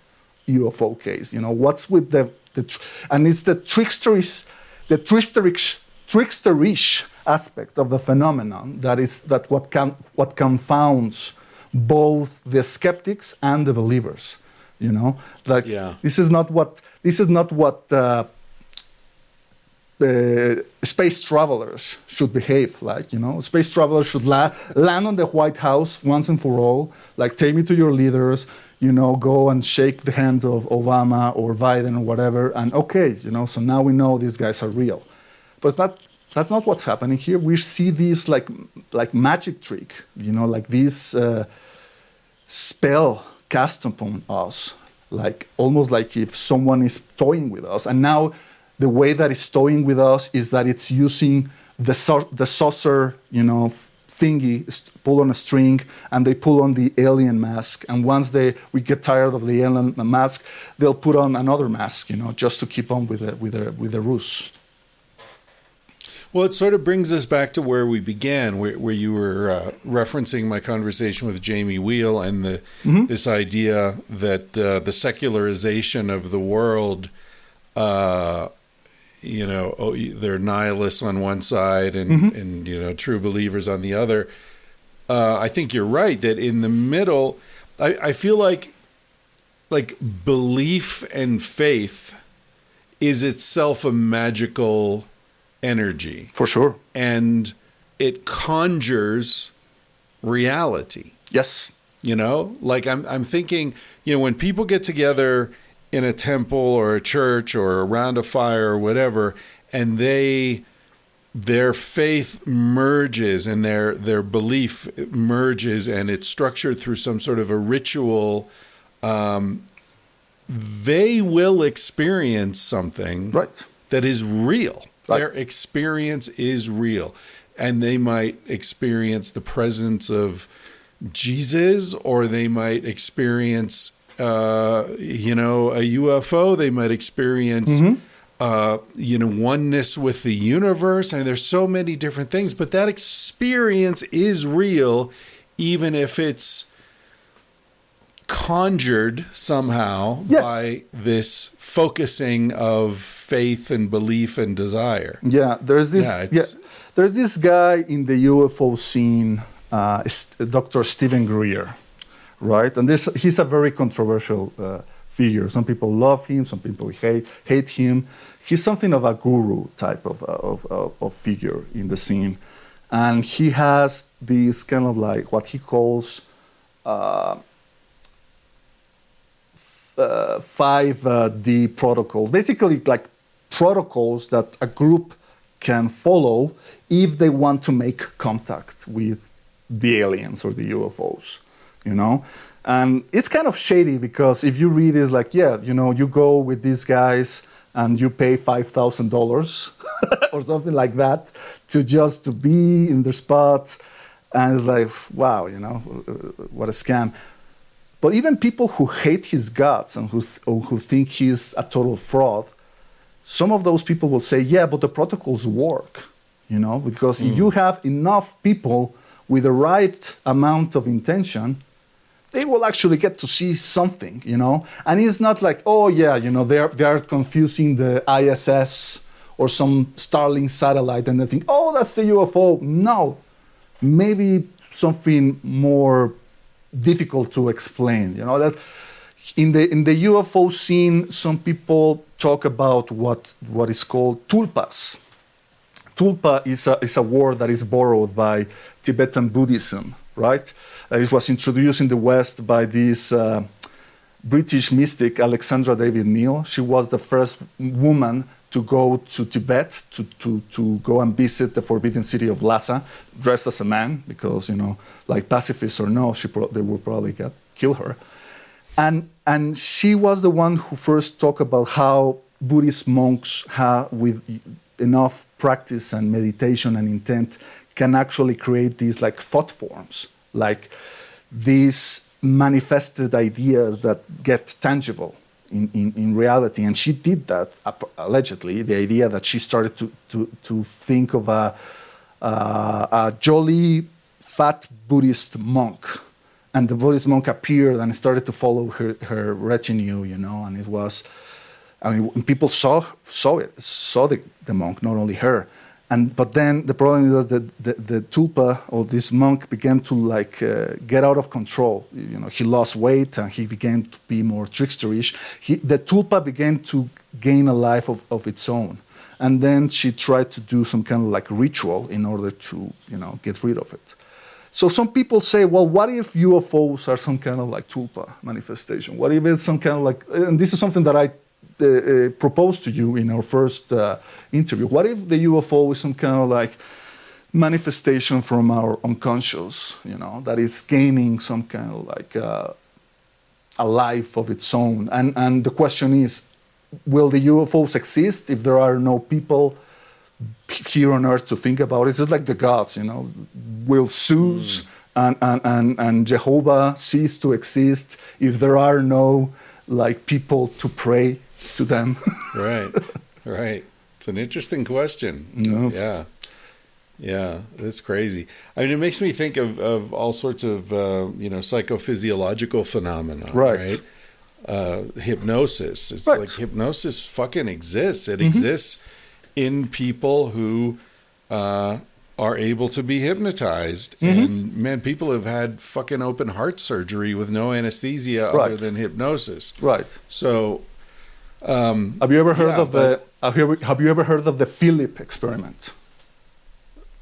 UFO case. You know, what's with the, the tr- and it's the tricksterish, the tricksterish, tricksterish aspect of the phenomenon that is that what can what confounds both the skeptics and the believers. You know, like Yeah. this is not what this is not what. Uh, uh, space travelers should behave like you know space travelers should la- land on the white house once and for all like take me to your leaders you know go and shake the hand of obama or biden or whatever and okay you know so now we know these guys are real but that that's not what's happening here we see these like like magic trick you know like this uh, spell cast upon us, like almost like if someone is toying with us. And now the way that it's toying with us is that it's using the, the saucer, you know, thingy, pull on a string, and they pull on the alien mask. And once they we get tired of the alien mask, they'll put on another mask, you know, just to keep on with the with the with the ruse. Well, it sort of brings us back to where we began, where, where you were uh, referencing my conversation with Jamie Wheal and the this idea that uh, the secularization of the world, uh, you know, oh, they're nihilists on one side and and you know true believers on the other. Uh, I think you're right that in the middle, I, I feel like like belief and faith is itself a magical energy For sure. and it conjures reality Yes. you know like i'm i'm thinking you know when people get together in a temple or a church or around a fire or whatever and they their faith merges and their their belief merges and it's structured through some sort of a ritual um, they will experience something Right. that is real. Right. Their experience is real. And they might experience the presence of Jesus or they might experience uh, you know, a UFO. They might experience, uh, you know, oneness with the universe. I mean, there's so many different things, but that experience is real, even if it's conjured somehow Yes. by this focusing of faith and belief and desire. Yeah, there's this. Yeah, Yeah, there's this guy in the UFO scene, uh, Dr. Stephen Greer, right? And this he's a very controversial uh, figure. Some people love him, some people hate hate him. He's something of a guru type of of, of, of figure in the scene, and he has this kind of like what he calls. Uh, uh, 5D protocol, basically like protocols that a group can follow if they want to make contact with the aliens or the UFOs, you know? And it's kind of shady because if you read it's like, yeah, you know, you go with these guys and you pay $5,000 or something like that to just to be in the spot. And it's like, wow, you know, uh, what a scam. But even people who hate his guts and who, th- who think he's a total fraud, some of those people will say, yeah, but the protocols work, you know, because if hmm. you have enough people with the right amount of intention, they will actually get to see something, you know. And it's not like, oh yeah, you know, they're they're confusing the ISS or some Starlink satellite and they think, oh, that's the UFO. No, maybe something more difficult to explain. You know, that in the in the UFO scene, some people talk about what what is called tulpas. Tulpa is a, is a word that is borrowed by Tibetan Buddhism, right? Uh, it was introduced in the West by this uh, British mystic, Alexandra David-Néel. She was the first woman to go to Tibet to, to, to go and visit the forbidden city of Lhasa, dressed as a man, because, you know, like pacifist or no, she pro- they would probably get, kill her. And, and she was the one who first talked about how Buddhist monks, have, with enough practice and meditation and intent, can actually create these like thought forms, like these manifested ideas that get tangible in, in, in reality. And she did that, allegedly, the idea that she started to, to, to think of a, uh, a jolly, fat Buddhist monk. And the Buddhist monk appeared and started to follow her, her retinue, you know, and it was, I mean, people saw, saw it, saw the, the monk, not only her. And, but then the problem is that the, the, the tulpa or this monk began to like uh, get out of control. You know, he lost weight and he began to be more tricksterish. He, the tulpa began to gain a life of, of its own. And then she tried to do some kind of like ritual in order to, you know, get rid of it. So some people say, well, what if UFOs are some kind of like tulpa manifestation? What if it's some kind of like, and this is something that I uh, uh, proposed to you in our first uh, interview. What if the UFO is some kind of like manifestation from our unconscious, you know, that is gaining some kind of like uh, a life of its own? And, and the question is, will the UFOs exist if there are no people here on earth to think about it? It's just like the gods, you know, will Zeus and, and, and, and Jehovah cease to exist if there are no like people to pray to them? Right, right. It's an interesting question. No. Yeah, yeah, that's crazy. I mean, it makes me think of, of all sorts of uh, you know psychophysiological phenomena. Right. Right. Uh, hypnosis. It's Right. Mm-hmm. like hypnosis fucking exists. It exists in people who uh, are able to be hypnotized. Mm-hmm. And man, people have had fucking open heart surgery with no anesthesia other than hypnosis. right. So um, Have you ever heard Yeah, of the have you, ever, have you ever heard of the Philip experiment?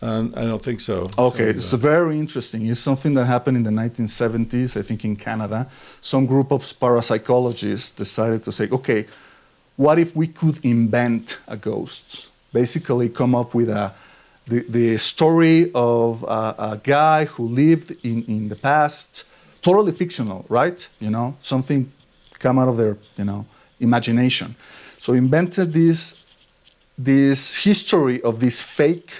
Uh, I don't think so. Okay, it's very interesting. It's something that happened in the 1970s, I think in Canada. Some group of parapsychologists decided to say, okay, what if we could invent a ghost? Basically, come up with a the, the story of a, a guy who lived in, in the past, totally fictional, right? You know, something come out of their, you know, imagination. So invented this this history of this fake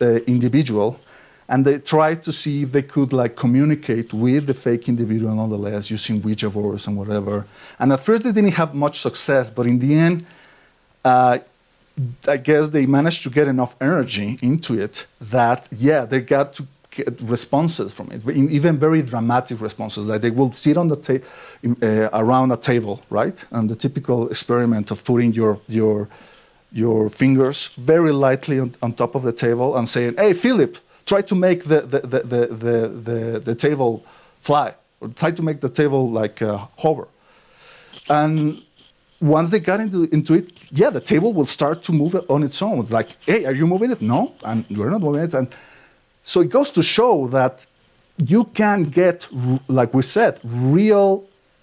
uh, individual, and they tried to see if they could like communicate with the fake individual nonetheless using Ouija boards and whatever. And at first they didn't have much success, but in the end, uh, I guess they managed to get enough energy into it that yeah, they got to responses from it, even very dramatic responses. Like they will sit on the ta- uh, around a table, right? And the typical experiment of putting your your your fingers very lightly on, on top of the table and saying, "Hey, Philip, try to make the the the the, the, the, the table fly, or try to make the table like uh, hover." And once they got into, into it, yeah, the table will start to move on its own. Like, hey, are you moving it? No, and we're not moving it. And so it goes to show that you can get, like we said, real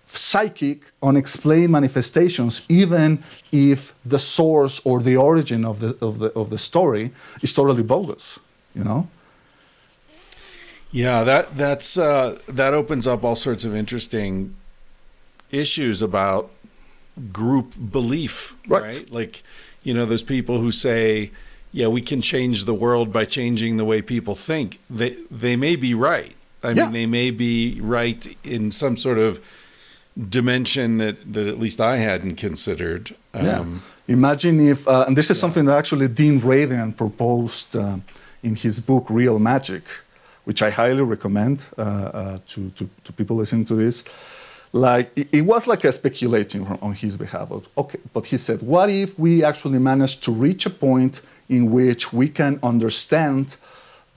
psychic, unexplained manifestations, even if the source or the origin of the, of the, of the story is totally bogus, you know? Yeah, that that's uh, that opens up all sorts of interesting issues about group belief, Right. right? Like, you know, those people who say, "Yeah, we can change the world by changing the way people think." They they may be right. I Yeah. mean, they may be right in some sort of dimension that that at least I hadn't considered. Yeah. Um, Imagine if, uh, and this is something that actually Dean Radin proposed uh, in his book Real Magic, which I highly recommend uh, uh, to, to, to people listening to this. Like it, it was like a speculating on- his behalf. Of, okay, but he said, what if we actually managed to reach a point in which we can understand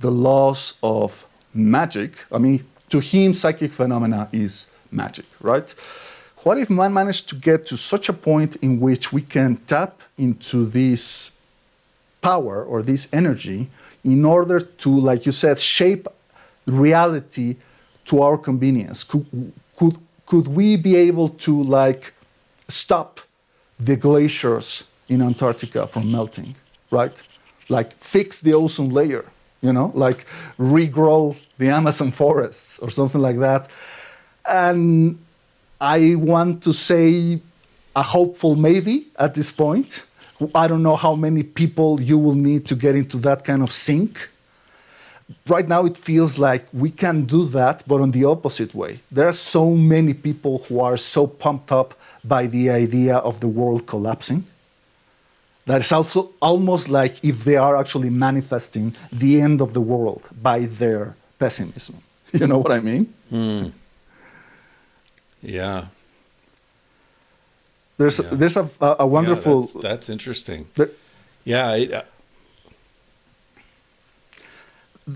the laws of magic? I mean, to him, psychic phenomena is magic, right? What if man managed to get to such a point in which we can tap into this power or this energy in order to, like you said, shape reality to our convenience? Could, could, could we be able to, like, stop the glaciers in Antarctica from melting, right? Like, fix the ozone layer, you know, like regrow the Amazon forests or something like that. And I want to say a hopeful maybe at this point. I don't know how many people you will need to get into that kind of sync. Right now, it feels like we can do that, but on the opposite way. There are so many people who are so pumped up by the idea of the world collapsing that it's also almost like if they are actually manifesting the end of the world by their pessimism. You know what I mean? yeah, There's Yeah. there's a, a, wonderful. Yeah, that's, that's interesting. there- Yeah, I, uh,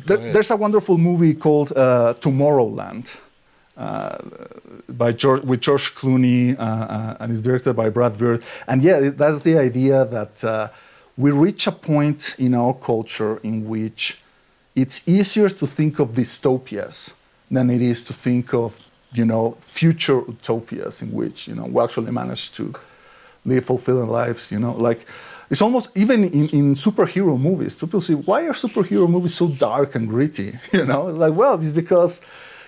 There, there's a wonderful movie called uh, Tomorrowland uh, by George, with George Clooney uh, uh, and is directed by Brad Bird. And yeah, that's the idea that uh, we reach a point in our culture in which it's easier to think of dystopias than it is to think of you know future utopias in which you know we actually manage to live fulfilling lives. You know, like it's almost even in, in superhero movies. People say, why are superhero movies so dark and gritty? You know, like well, it's because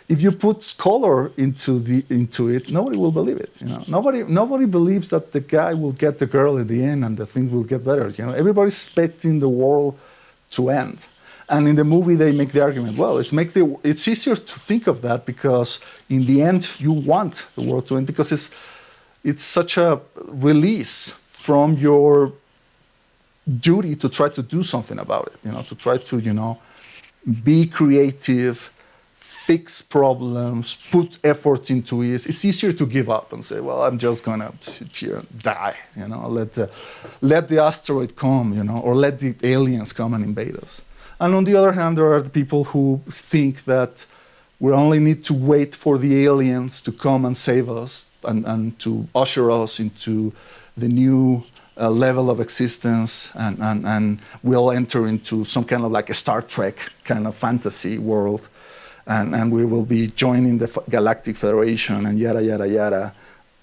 if you put color into the into it, nobody will believe it. You know, nobody nobody believes that the guy will get the girl in the end and the thing will get better. You know, everybody's expecting the world to end. And in the movie, they make the argument, well, it's, make the, it's easier to think of that because in the end, you want the world to end because it's, it's such a release from your duty to try to do something about it, you know, to try to, you know, be creative, fix problems, put effort into it. It's easier to give up and say, well, I'm just gonna sit here and die, you know, let the, let the asteroid come, you know, or let the aliens come and invade us. And on the other hand, there are the people who think that we only need to wait for the aliens to come and save us and, and to usher us into the new uh, level of existence and, and, and we'll enter into some kind of like a Star Trek kind of fantasy world and, and we will be joining the Galactic Federation and yada, yada, yada.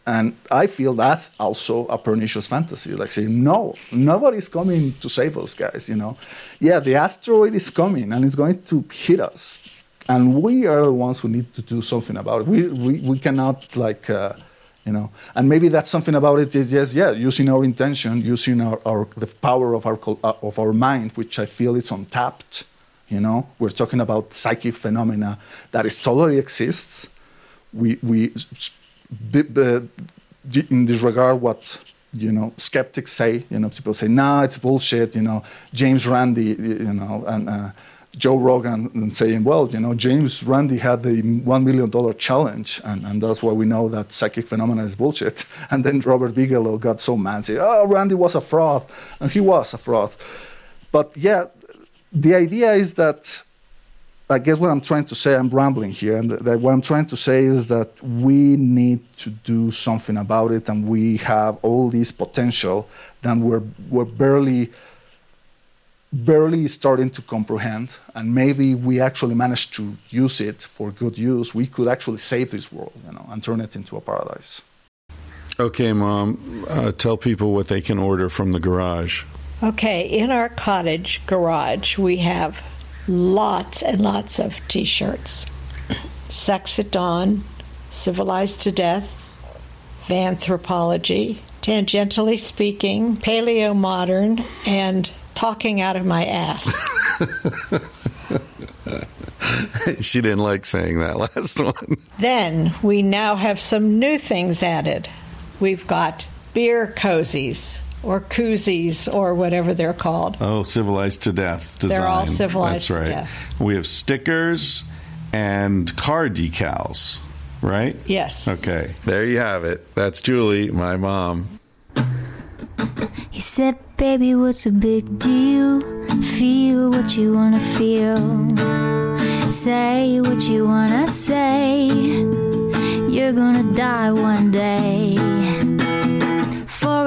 And I feel that's also a pernicious fantasy. Like saying, no, nobody's coming to save us, guys. You know, yeah, the asteroid is coming and it's going to hit us, and we are the ones who need to do something about it. We we, we cannot like, uh, you know, and maybe that's something about it is yes, yeah, using our intention, using our, our the power of our uh, of our mind, which I feel it's untapped You know, we're talking about psychic phenomena that is totally exists. We we b- in this regard what you know skeptics say. You know, people say, "Nah, it's bullshit." You know, James Randi, you know, and. Uh, Joe Rogan and saying, well, you know, James Randi had the $1 million challenge, and, and that's why we know that psychic phenomena is bullshit. And then Robert Bigelow got so mad, saying, oh, Randi was a fraud. And he was a fraud. But yeah, the idea is that, I guess what I'm trying to say, I'm rambling here, and that what I'm trying to say is that we need to do something about it, and we have all this potential that we're, we're barely barely starting to comprehend, and maybe we actually manage to use it for good use, we could actually save this world, you know, and turn it into a paradise. Okay, Mom, uh, tell people what they can order from the garage. Okay, in our cottage garage, we have lots and lots of t shirts Sex at Dawn, Civilized to Death, Vanthropology, Tangentially Speaking, Paleo Modern, and Talking Out of My Ass. she didn't like saying that last one. then we now have some new things added. We've got beer cozies or koozies or whatever they're called. Oh, civilized to death design. They're all civilized That's to right. death. We have stickers and car decals, right? Yes. Okay, there you have it. That's Julie, my mom. He said, Baby, what's a big deal? Feel what you wanna feel. Say what you wanna say. You're gonna die one day.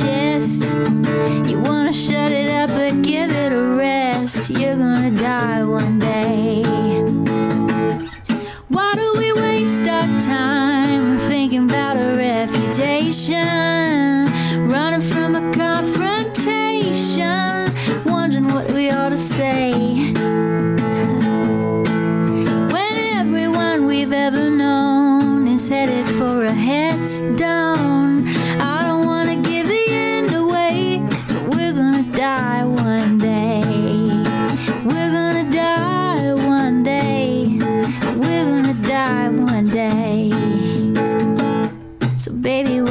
chest. You wanna shut it up, but give it a rest. You're gonna die one day. Why do we waste our time thinking about a reputation? Running from a confrontation, wondering what we ought to say. When everyone we've ever known is headed for a headstone,